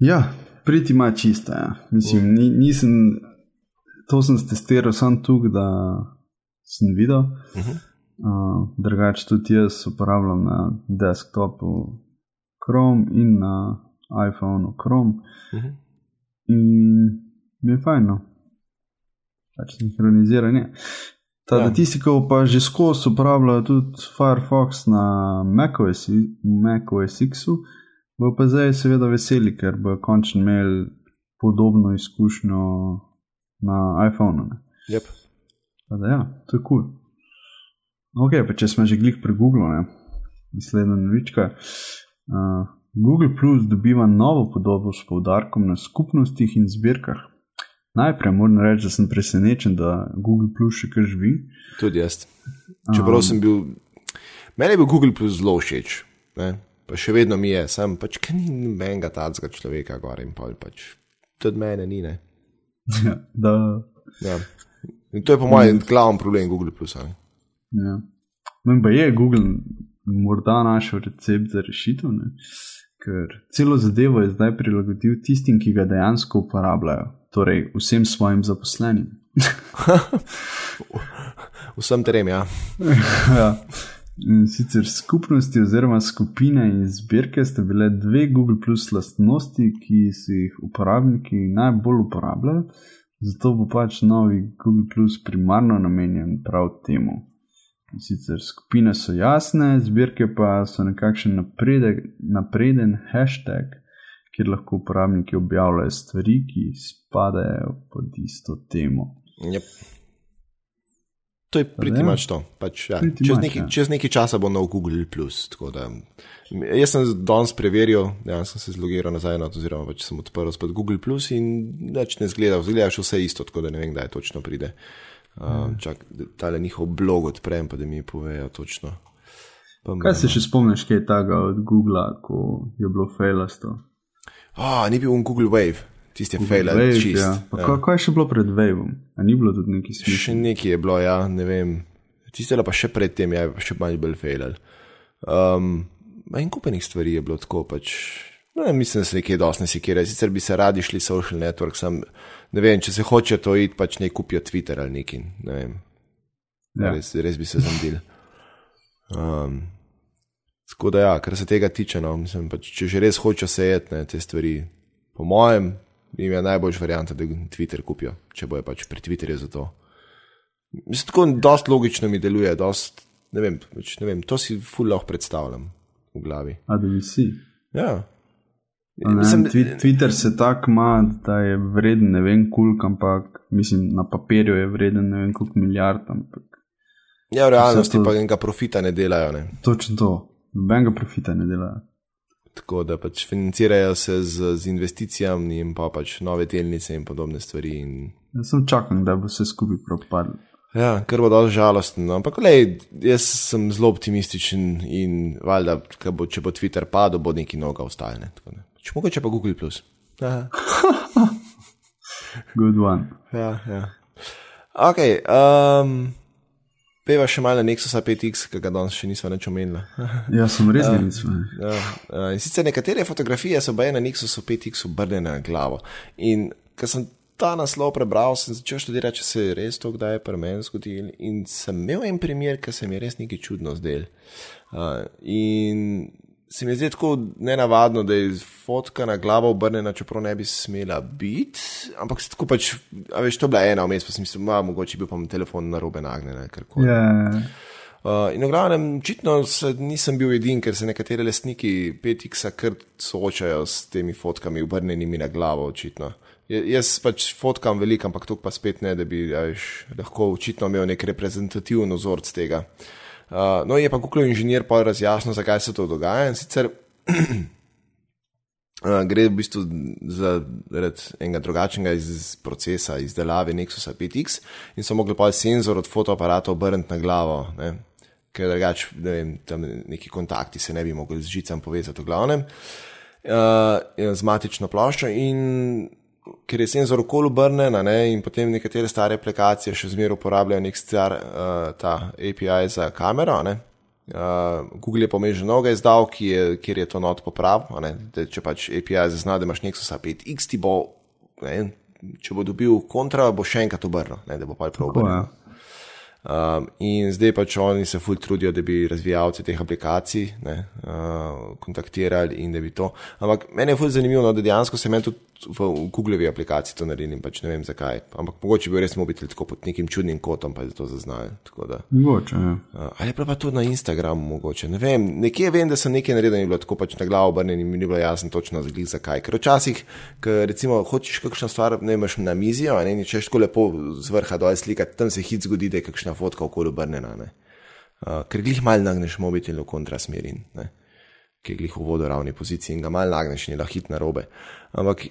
Ja, priti ima čista. Ja. Mislim, ni, nisem, to sem testiral samo tu, da sem videl. Uh -huh. uh, drugače tudi jaz uporabljam na desktopu Chrome in na iPhonu Chrome. Uh -huh. In mi je fajno, pač sinhroniziranje. Ta, ja. Tisti, ki pa že skozi uporabljajo tudi Firefox na macOS, macOS X-u, bo pa zdaj seveda veseli, ker bo končno imel podobno izkušnjo na iPhonu. Yep. Da, ja, to je kul. Cool. Ok, pa če smo že glih pri Google, mislim, da novička. Uh, Google Plus dobiva novo podobo s poudarkom na skupnostih in zbirkah. Najprej moram reči, da sem presenečen, da Google Plus še kar živi. Tudi jaz. Čeprav um, sem bil, meni je bil Google Plus zelo všeč, ne? pa še vedno mi je, sem pač, ker ni nobenega tacga človeka gor in pol pač. Tudi mene ni. Ne? Ja, da. Ja. In to je po mojem mm. glavnem problem Google Plus. Ja. Meni pa je Google morda našel recept za rešitev, ne? ker celo zadevo je zdaj prilagodil tistim, ki ga dejansko uporabljajo, torej vsem svojim zaposlenim. Vsem trem, ja. ja. In sicer skupnosti oziroma skupine in zbirke sta bile dve Google Plus lastnosti, ki so jih uporabniki najbolj uporabljali, zato bo pač novi Google Plus primarno namenjen prav temu. Sicer skupine so jasne, zbirke pa so nekakšen napreden hashtag, kjer lahko uporabniki objavljajo stvari, ki spadajo pod isto temo. Yep. To je pritimač to. Pač, ja. čez, neki, ja. čez nekaj časa bo nov Google. Da, jaz sem danes preveril, ja, sem se zlogiral nazaj, no, oziroma pač sem odprl spet Google in več ne zgleda, zgleda še vse isto, tako da ne vem, kdaj točno pride. Um, čak, ta le njihov blog odprem, pa da mi povejo točno. Pa kaj se še spomniš, kaj je tega od Google, ko je bilo failasto? Ah, ni bil on Google Wave tisti fail, čist. Ja. Ja. Kaj je še bilo pred Wavom? Ni bilo tudi neki smisel? Še nekaj je bilo, ja, ne vem. Tiste pa še predtem je še manj bil fail. Um, in kupenih stvari je bilo tako pač. No, mislim, da se nekaj dosti ne sikira. Sicer bi se radi šli social network, sam ne vem, če se hoče to iti, pač ne kupijo Twitter ali neki. Ne vem. Ja. Res, res bi se zamdil. Um, tako da, ja, kar se tega tiče, no, mislim, pač, če že res hoče sejeti te stvari, po mojem, jim je najboljša varianta, da Twitter kupijo, če bojo pač pri Twitterju za to. Mislim, tako dosta logično mi deluje, dost, ne, vem, pač, ne vem, to si ful lahko predstavljam v glavi. A da bi si. Ja. Ne, mislim, Twitter se tako ima, da je vreden ne vem koliko, ampak mislim, na papirju je vreden ne vem koliko milijard. Ampak. Ja, v realnosti to... pa enega profita ne delajo. Ne? Točno to, nobenega profita ne delajo tako da pač financirajo se z, z investicijami in pa pač nove delnice in podobne stvari. In... Jaz sem čakal, da bo vse skupaj propadlo. Ja, kar bo dal žalosten. No. Ampak, lej, jaz sem zelo optimističen in valjda, bo, če bo Twitter padel, bo neki noga ostajne. Če mogoče pa Google. Good one. Ja, ja. Ok. Um, Peva še malo Nexusa 5X, ki ga danes še nismo več omenili. ja, sem res ne nismo. Ja, ja. Sicer nekatere fotografije so bile na Nexusu 5X obrnjene na glavo. In ko sem ta naslov prebral, sem začel študirati, če se je res to kdaj pri meni zgodilo. In sem imel en primer, ki se mi je res nekaj čudno zdel. Uh, in se mi zdelo tako nenavadno, da je fotka na glavo obrnjena, čeprav ne bi smela biti. Ampak tako pač, a veš, to je bila ena vmes, pa sem mislil, da mogoče bi pa mi telefon na robe nagnjen. Yeah. Uh, in v glavnem, očitno nisem bil edin, ker se nekateri lastniki PTX-a kar soočajo s temi fotkami obrnjenimi na glavo, očitno. J jaz pač fotkam veliko, ampak to pa spet ne, da bi veš, lahko očitno imel nek reprezentativen ozorc tega. Uh, Uh, no, je pa Google inženir pa razjasnil, zakaj se to dogaja. In sicer uh, gre v bistvu za red, enega drugačnega iz procesa izdelave Nexusa 5X in so mogli pa senzor od fotoaparata obrniti na glavo, ne? ker drugače ne vem, tam neki kontakti se ne bi mogli z žicam povezati v glavnem, uh, z matično ploščo in ker je senzor okolo obrnen in potem nekatere stare aplikacije še zmeraj uporabljajo nek star uh, ta API za kamero. Uh, Google je pomeni že mnogo izdal, je, kjer je to not popravil. Če pač API zazna, da imaš Nexus 5X, ti bo, ne, če bo dobil kontra, bo še enkrat obrnil, da bo pa prav obrnil. Um, in zdaj pač oni se fulj trudijo, da bi razvijalce teh aplikacij ne, uh, kontaktirali in da bi to. Ampak meni je fulj zanimivo, no, da dejansko se meni tudi v Googlevi aplikaciji to naredim, pač ne vem zakaj. Ampak mogoče bi res mobitel tako pod nekim čudnim kotom, pa je to zaznal. Mogoče. Ja. Ali pa, pa tudi na Instagramu, mogoče. Ne vem, nekje vem, da sem nekaj naredil in bilo tako pač na glavo obrnjen in mi ni bilo jasno točno zakaj. Ker včasih, ker recimo hočeš kakšno stvar, ne imaš na mizijo, ne in češ tako lepo z vrha dol slikati, tam se hit zgodi, da je kakšna fotka okoli obrnjena. Uh, ker glih mal nagneš mobitel v kontrasmerin. ki je glih v vodoravni poziciji in ga mal nagneš in je lahko hit na robe. Ampak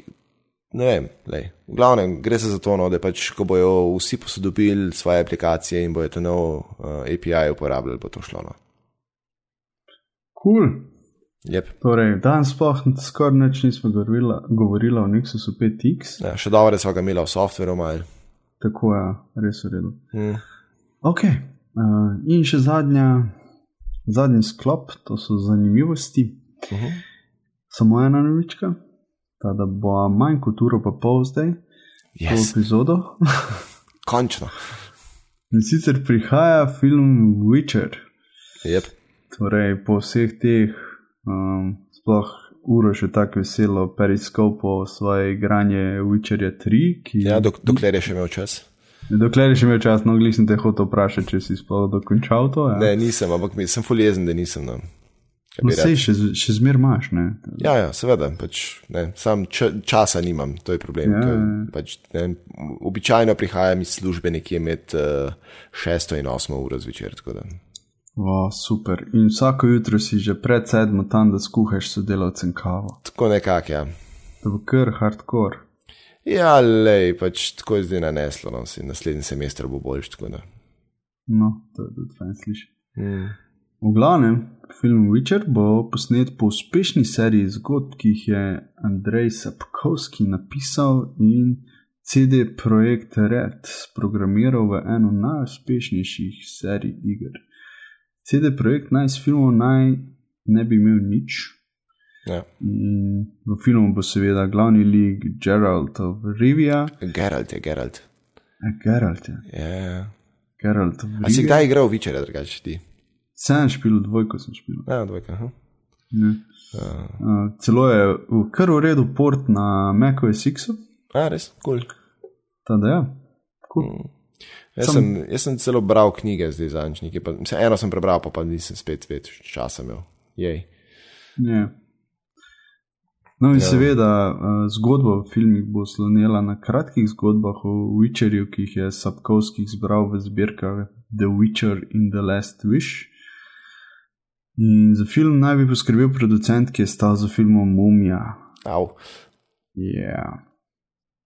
ne vem, lej. v glavnem gre se za to, no, da pač, ko bojo vsi posodobili svoje aplikacije in bojo to nov uh, API uporabljali, bo to šlo. No. Kul. Cool. Yep. Torej, danes sploh skoraj nič nismo govorili o Nexusu 5X. Ja, še dobro, da smo ga imeli v softveru malo. Tako je, res v redu. Mm. Ok, uh, in še zadnja, zadnji sklop, to so zanimivosti. Uh -huh. Samo ena novička, ta da bo manj kot uro pa pol zdaj, yes. to epizodo. Končno. In sicer prihaja film Witcher. Yep. Torej, po vseh teh, um, sploh uro še tako veselo, periskopo svoje igranje Witcherja 3. Ki... Ja, dok dokler je še imel čas. Dokler je še imel čas, no, glej sem te hotel vprašati, če si sploh dokončal to. Ja. Ne, nisem, ampak mi, sem fuljezen, da nisem. No. No, sej še, še zmer imaš, ne? Ja, ja seveda, pač, ne, sam č, časa nimam, to je problem. Ja, ker, ja. pač, ne, običajno prihajam iz službe nekje med uh, 6 in 8 uro zvečer. tako da. O, super. In vsako jutro si že pred sedmo tam, da skuhaš sodelavcem kavo. Tako nekako, ja. To bo kar hardcore. Ja, lej, pač tako je zdaj naneslo, no, si naslednji semester bo boljš. No, to je tudi fajn slišati. Mm. V glavnem, film Witcher bo posnet po uspešni seriji zgodb, ki jih je Andrej Sapkowski napisal in CD Projekt Red programiral v eno najuspešnejših serij iger. CD Projekt naj s filmom naj ne bi imel nič. Ja. In v filmu bo seveda glavni lik Gerald of Rivia. Geralt je, Geralt. A, Geralt je. Ja, ja. Geralt of A si kdaj igral Witcherja, drugače ti? Sem špil, dvojko sem špil. Ja, dvojka. aha. Ne. Uh, celo je v kar v redu port na macOS X-u, A, res, kul. Cool. tako da ja. Cool. Jaz, Sam- sem, jaz sem celo bral knjige zdaj zadnjič, eno sem prebral, pa, pa nisem spet več časa imel. Jej. Ja. No, in Ja. ja. seveda, zgodba v filmih bo slonila na kratkih zgodbah o Witcherju, ki jih je Sapkowski zbral v zbirkah The Witcher in The Last Wish. In za film naj bi poskrbel producent, ki je stal za filmom Mumija. Au. Ja,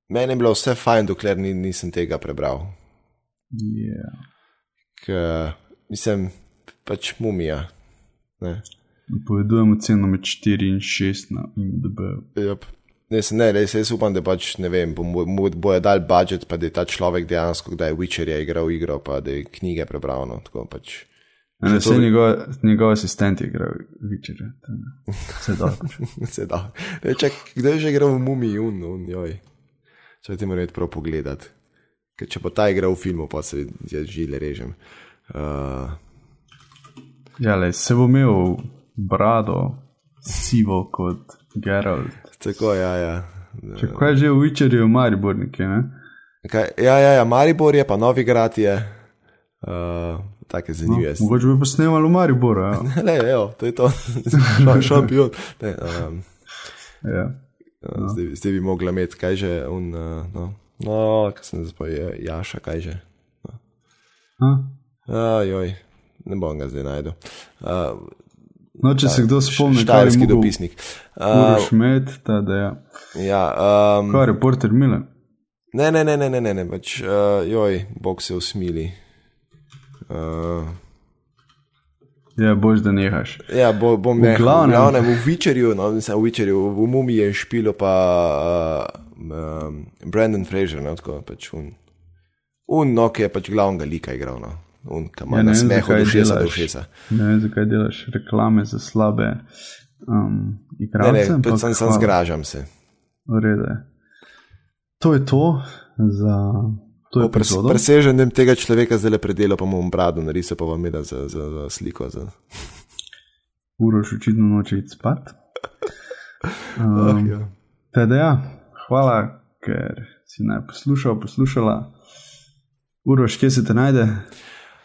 Meni je bilo vse fajn, dokler ni, nisem tega prebral. ja. K, mislim, pač mumija. Ne. Napovedujemo ceno med 4 in 6 na IMDb. Yep. Ne, se- ne, res, jaz upam, da pač ne vem, bo- mu bojo dal budžet, pa da je ta človek dejansko, kdaj je Witcherja igral igro, pa da je knjige prebral. No, tako pač. Ne, Zato vse bi- njegov, njegov asistent je igral to je Vse dobro. Se da. Ne, čak, kdo je že igral v Mumiji, un, un, joj. Če ti moram prav pogledati. Ker če bo ta igral v filmu, pa se jaz žile režem. Uh, Ja, le, se bo imel brado sivo kot Geralt. tako, ja, ja. Če kaj že v Witcherju, v Mariborniki, ne? Kaj, ja, ja, ja, Maribor je, pa Novi Grad je. Uh, Take zanimive. No, Mogoče bi pa snemali v Mariboru. Ja. Le, evo, to je to. Ša- Šampion. Ne, um, ja. no. zdaj, zdaj bi mogla imeti, kaj že, un, uh, no, no kaj sem zdaj spomnil, Jaša, kaj že. A? Ajoj, ne bom ga zdaj najdel. Uh, No, če se kdo spomni, kaj je dopisnik. Uroš Uh, med, ta da je. ja, um, Kaj, reporter Milan? ne, ne, ne, ne, ne, ne, ne pač, uh, joj, bog se usmili. Uh, Ja, boš da nehaš. ja, bo, bom V nehal. glavnem. V glavnem, v Witcherju, no, mislim, v Witcherju, v Mumiji je špilo pa uh, um, Brandon Fraser, no, tako pač un. Un, no, ki je pač glavnega lika igral, no. Un, ki ima Ja, ne na smehu zakaj do šesa do delaš. šesa. Ne vem, zakaj delaš reklame za slabe um, Ne, igralce. ne, ampak predvsem sem hvala. zgražam se. V redu je. To je to za to Po pres, epizodo. preseženem tega človeka zdaj le predelo, pa mu bom brado narisal, pa vam je da za, za, za sliko. Za... Uroš očitno noče iti spat. Ah, Um, ja. teda ja, hvala, ker si naj poslušal, poslušala. Uroš, kje se te najde?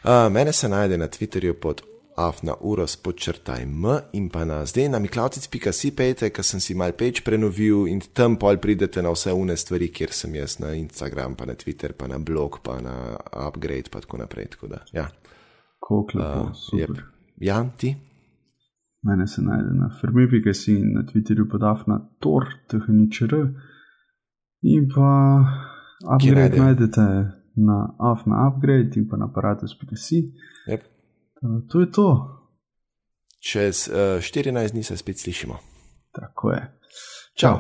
Uh, mene se najde na Twitterju pod afna uros podčrtaj m in pa na zdaj na miklavcic.si pejte, ker sem si mal page prenovil in tam pol pridete na vse une stvari, kjer sem jaz na Instagram, pa na Twitter, pa na blog, pa na upgrade, pa tako naprej. Tako da, ja, lepo, uh, super. Jan, ti? Mene se najde na fermi.si in na Twitterju podaf na tor, tehničr. In pa upgrade najdete na afna upgrade in pa na aparatus.si. Yep. To je to. Čez uh, 14 dni se spet slišimo. Tako je. Čau.